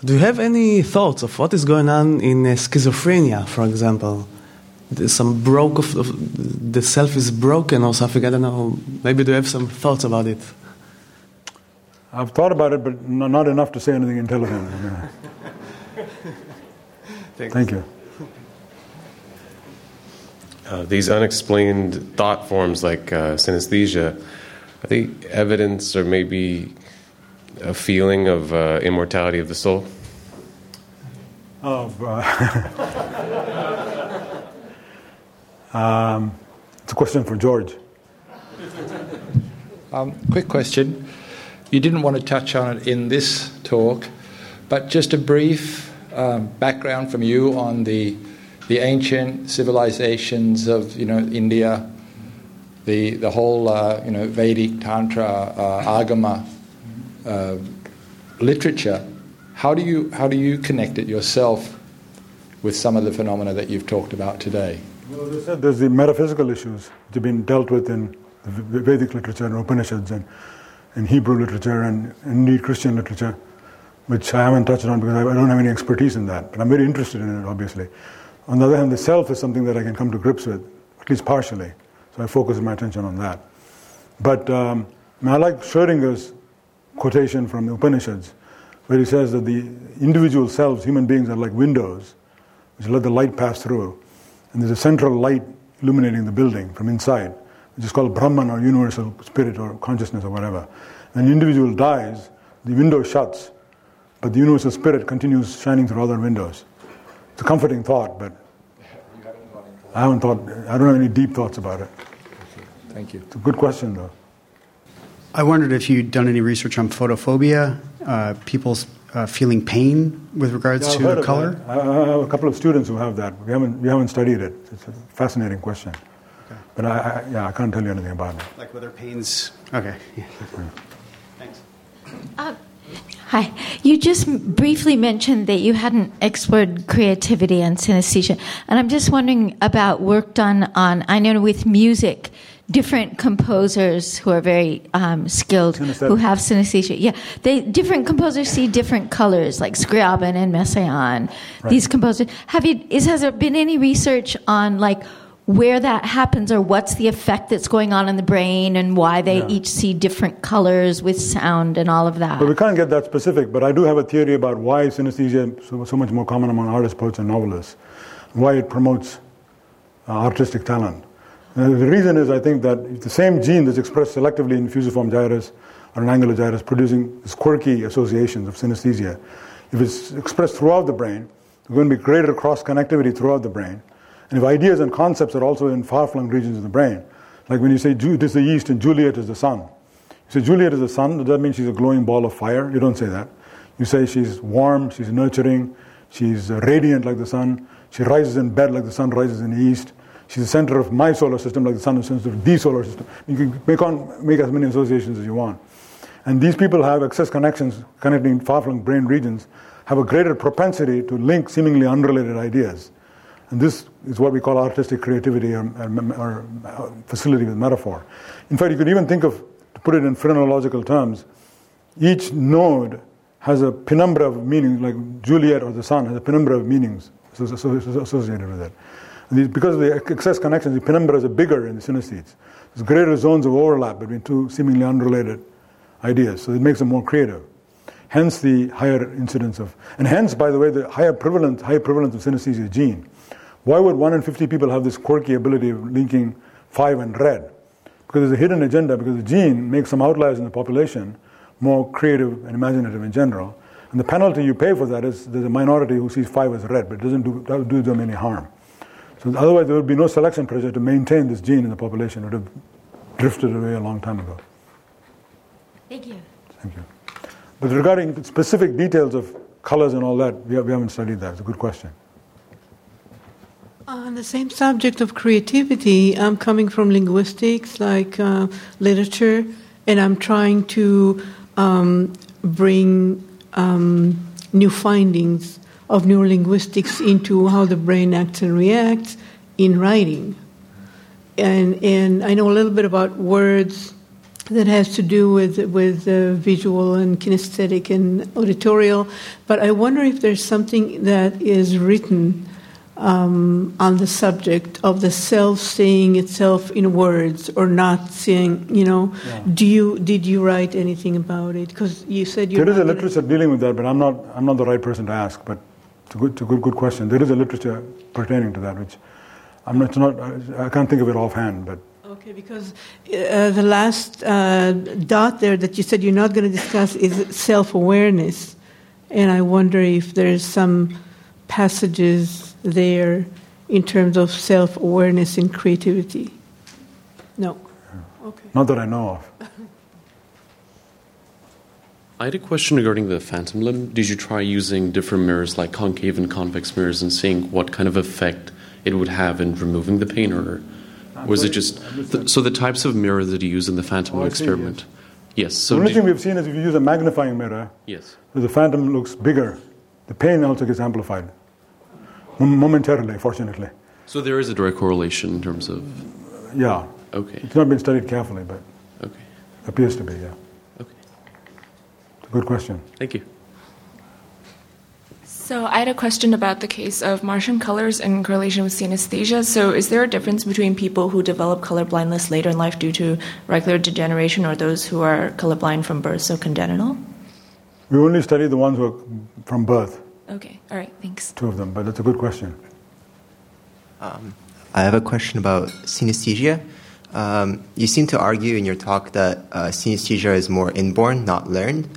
Do you have any thoughts of what is going on in uh, schizophrenia, for example? There's some broke of, of, the self is broken or something. I don't know. Maybe do you have some thoughts about it? I've thought about it, but not enough to say anything intelligent. [LAUGHS] Thanks. Thank you. uh, these unexplained thought forms like uh, synesthesia, are they evidence or maybe a feeling of uh, immortality of the soul? Of, uh, [LAUGHS] um, it's a question for George. Um, quick question. You didn't want to touch on it in this talk, but just a brief um, background from you on the the ancient civilizations of you know India, the the whole uh, you know Vedic Tantra uh, Agama uh, literature. How do you how do you connect it yourself with some of the phenomena that you've talked about today? Well, as I said, there's the metaphysical issues which have been dealt with in the Vedic literature and Upanishads and in Hebrew literature and indeed Christian literature, which I haven't touched on because I don't have any expertise in that. But I'm very interested in it, obviously. On the other hand, the self is something that I can come to grips with, at least partially. So I focus my attention on that. But um, I, I like Schrodinger's quotation from the Upanishads, where he says that the individual selves, human beings, are like windows, which let the light pass through. And there's a central light illuminating the building from inside, which is called Brahman or universal spirit or consciousness or whatever. When the individual dies, the window shuts, but the universal spirit continues shining through other windows. It's a comforting thought, but I haven't thought, I don't have any deep thoughts about it. Thank you. It's a good question, though. I wondered if you'd done any research on photophobia, uh, people's uh, feeling pain with regards Yeah, to color. I I have a couple of students who have that. We haven't, we haven't studied it. It's a fascinating question. But I, I, yeah, I can't tell you anything about it. Like whether pains. Okay. Thanks. Hi. You just briefly mentioned that you hadn't explored creativity and synesthesia. And I'm just wondering about work done on, I know with music, different composers who are very um, skilled, who have synesthesia. Yeah. They, different composers see different colors, like Scriabin and Messiaen. These composers. Have you, is, has there been any research on, like, where that happens or what's the effect that's going on in the brain and why they Yeah. each see different colors with sound and all of that? But we can't get that specific. But I do have a theory about why synesthesia is so, so much more common among artists, poets, and novelists, why it promotes uh, artistic talent. Uh, the reason is, I think, that the same gene that's expressed selectively in fusiform gyrus or an angular gyrus, producing these quirky associations of synesthesia, if it's expressed throughout the brain, there's going to be greater cross connectivity throughout the brain. And if ideas and concepts are also in far flung regions of the brain, like when you say it is the east and Juliet is the sun, you say Juliet is the sun, does that mean she's a glowing ball of fire? You don't say that. You say she's warm, she's nurturing, she's radiant like the sun, she rises in bed like the sun rises in the east, she's the center of my solar system like the sun is the center of the solar system. You can make, on, make as many associations as you want. And these people have excess connections connecting far flung brain regions, have a greater propensity to link seemingly unrelated ideas. And this is what we call artistic creativity or, or, or uh, facility with metaphor. In fact, you could even think of, to put it in phrenological terms, each node has a penumbra of meanings, like Juliet or the sun has a penumbra of meanings asso- asso- associated with it. These, because of the excess connections, the penumbras are bigger in the synesthetes. There's greater zones of overlap between two seemingly unrelated ideas, so it makes them more creative. Hence the higher incidence of, and hence, by the way, the higher prevalence, high prevalence of synesthesia gene. Why would one in 50 people have this quirky ability of linking five and red? Because there's a hidden agenda, because the gene makes some outliers in the population more creative and imaginative in general. And the penalty you pay for that is there's a minority who sees five as red, but it doesn't do, do them any harm. So otherwise, there would be no selection pressure to maintain this gene in the population. It would have drifted away a long time ago. Thank you. Thank you. But regarding specific details of colors and all that, we, we haven't studied that. It's a good question. On the same subject of creativity, I'm coming from linguistics, like uh, literature, and I'm trying to um, bring um, new findings of neurolinguistics into how the brain acts and reacts in writing. And, and I know a little bit about words that has to do with with uh, visual and kinesthetic and auditorial, but I wonder if there's something that is written um, on the subject of the self seeing itself in words or not seeing. You know, Yeah. do you did you write anything about it? Because you said you're There is a not literature dealing with that, but I'm not, I'm not the right person to ask. But it's a good, it's a good, good question. There is a literature pertaining to that, which I'm not, not I can't think of it offhand, but Okay, because uh, the last uh, dot there that you said you're not going to discuss is self awareness. And I wonder if there's some passages there in terms of self awareness and creativity. No. Okay. not that I know of. [LAUGHS] I had a question regarding the phantom limb. Did you try using different mirrors like concave and convex mirrors and seeing what kind of effect it would have in removing the pain, or was it just th- so the types of mirror that you use in the phantom Oh, I see, experiment? Yes. So the only thing we've seen is if you use a magnifying mirror, yes. the phantom looks bigger. The pain also gets amplified momentarily, fortunately. So there is a direct correlation in terms of Yeah. okay. It's not been studied carefully, but Okay. appears to be, yeah. Okay. It's a good question. Thank you. So I had a question about the case of Martian colors in correlation with synesthesia. So is there a difference between people who develop color blindness later in life due to macular degeneration or those who are colorblind from birth, so congenital? We only study the ones who are from birth, Okay, all right, thanks. two of them, but that's a good question. Um, I have a question about synesthesia. Um, you seem to argue in your talk that uh, synesthesia is more inborn, not learned.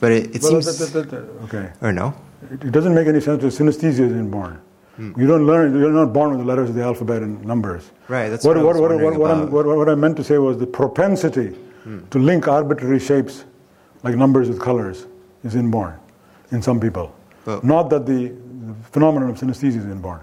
But it, it Well, seems. that- that- that- okay. Or no? It, it doesn't make any sense that synesthesia is inborn. Hmm. You don't learn, you're not born with the letters of the alphabet and numbers. Right, that's what, what I what, was what, what, what, what I meant to say was the propensity hmm. to link arbitrary shapes like numbers with colors is inborn in some people. not that the, the phenomenon of synesthesia is inborn.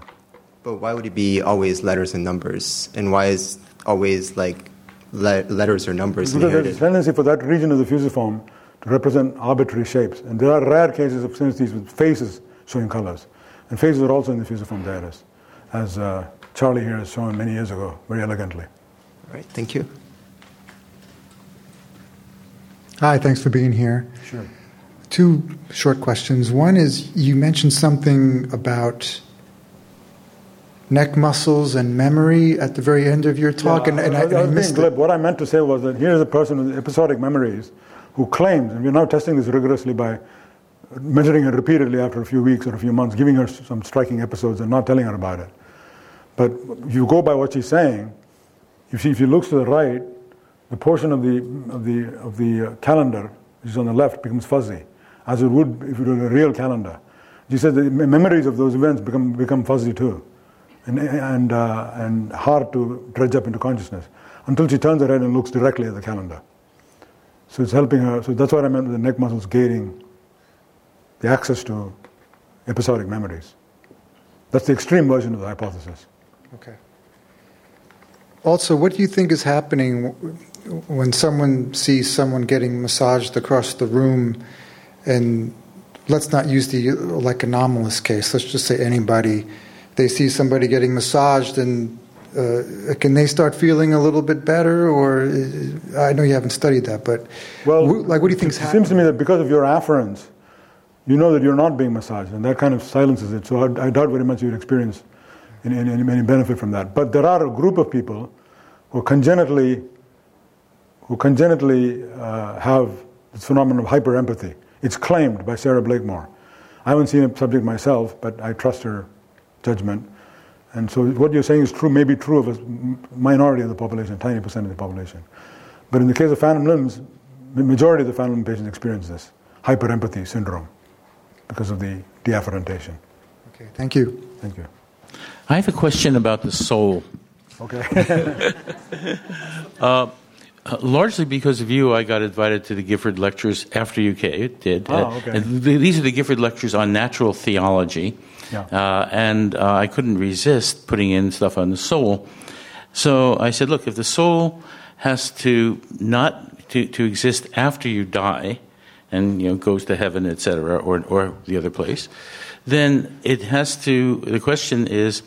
But why would it be always letters and numbers? And why is always like le- letters or numbers Because there's a tendency for that region of the fusiform to represent arbitrary shapes. And there are rare cases of synesthesia with faces showing colors. And faces are also in the fusiform gyrus, as uh, Charlie here has shown many years ago, very elegantly. All right, thank you. Hi, thanks for being here. Sure. Two short questions. One is you mentioned something about neck muscles and memory at the very end of your talk, and, and I, I, and I missed it. What I meant to say was that here's a person with episodic memories who claims, and we're now testing this rigorously by measuring her repeatedly after a few weeks or a few months, giving her some striking episodes and not telling her about it. But you go by what she's saying, if she, if she looks to the right, the portion of the of the of the uh, calendar which is on the left becomes fuzzy, as it would if it were a real calendar. She says the memories of those events become become fuzzy too, and and uh, and hard to dredge up into consciousness until she turns her head and looks directly at the calendar. So it's helping her. So that's what I meant with the neck muscles gating the access to episodic memories. That's the extreme version of the hypothesis. Okay. Also, what do you think is happening when someone sees someone getting massaged across the room? And let's not use the like anomalous case. Let's just say anybody. They see somebody getting massaged, and uh, can they start feeling a little bit better? Or uh, I know you haven't studied that, but Well, like, what do you think it happening? seems to me that because of your afference, you know that you're not being massaged, and that kind of silences it. So I, I doubt very much you'd experience any, any, any benefit from that. But there are a group of people who congenitally, who congenitally uh, have this phenomenon of hyperempathy. It's claimed by Sarah Blakemore. I haven't seen a subject myself, but I trust her judgment. And so what you're saying is true, may be true of a minority of the population, a tiny percent of the population. But in the case of phantom limbs, the majority of the phantom limb patients experience this hyperempathy syndrome because of the deafferentation. Okay, thank you. Thank you. I have a question about the soul. Okay. Uh, [LAUGHS] uh, largely because of you, I got invited to the Gifford lectures after UK. ca- did. Oh, Uh, okay. and th- these are the Gifford lectures on natural theology. Yeah. Uh, and uh, I couldn't resist putting in stuff on the soul. So I said, look, if the soul has to not to, to exist after you die, and you know goes to heaven, etc., or or the other place, then it has to. The question is,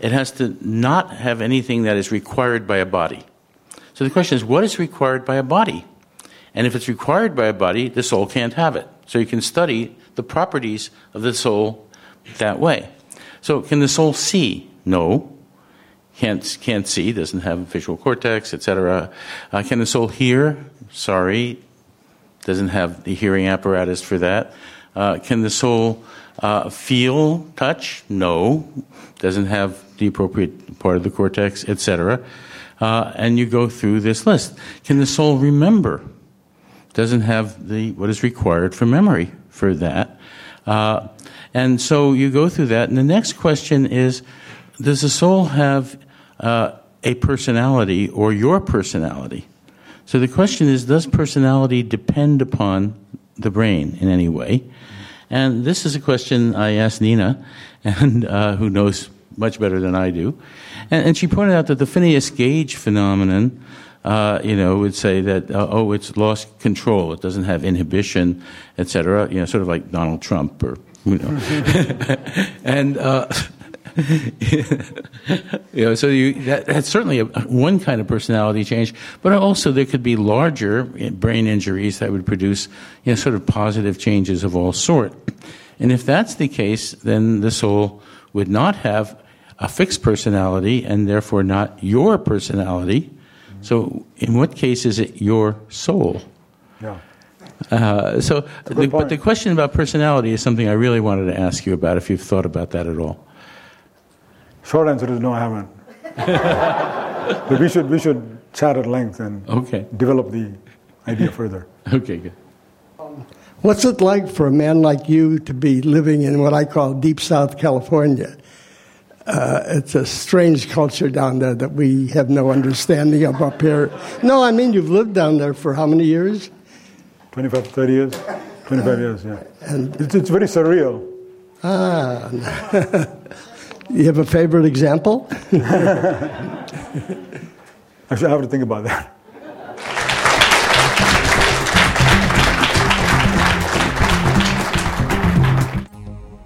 it has to not have anything that is required by a body. So the question is, what is required by a body? And if it's required by a body, the soul can't have it. So you can study the properties of the soul that way. So can the soul see? No. Can't, can't see, doesn't have visual cortex, etc. Uh, can the soul hear? Sorry, doesn't have the hearing apparatus for that. Uh, can the soul uh, feel touch? No. Doesn't have the appropriate part of the cortex, etc. Uh, and you go through this list. Can the soul remember? Doesn't have the what is required for memory for that. Uh, and so you go through that. And the next question is Does the soul have uh, a personality or your personality? So the question is Does personality depend upon the brain in any way? And this is a question I asked Nina, [LAUGHS] and uh, who knows much better than I do. And, and she pointed out that the Phineas Gage phenomenon, uh, you know, would say that uh, oh, it's lost control, it doesn't have inhibition, etc. You know, sort of like Donald Trump or you know, [LAUGHS] and. Uh, [LAUGHS] you know, so you, that, that's certainly a, one kind of personality change, but also there could be larger brain injuries that would produce, you know, sort of positive changes of all sort. And if that's the case, then the soul would not have a fixed personality and therefore not your personality. So, in what case is it your soul? Yeah. Uh, so, the, but the question about personality is something I really wanted to ask you about. If you've thought about that at all. Short answer is no, I haven't. [LAUGHS] but we should we should chat at length and okay. develop the idea further. [LAUGHS] Okay, good. What's it like for a man like you to be living in what I call deep South California? Uh, it's a strange culture down there that we have no understanding of up here. No, I mean, you've lived down there for how many years? 25, 30 years. 25 years, yeah. And it's, it's very surreal. Ah. [LAUGHS] you have a favorite example? [LAUGHS] Actually, I have to think about that.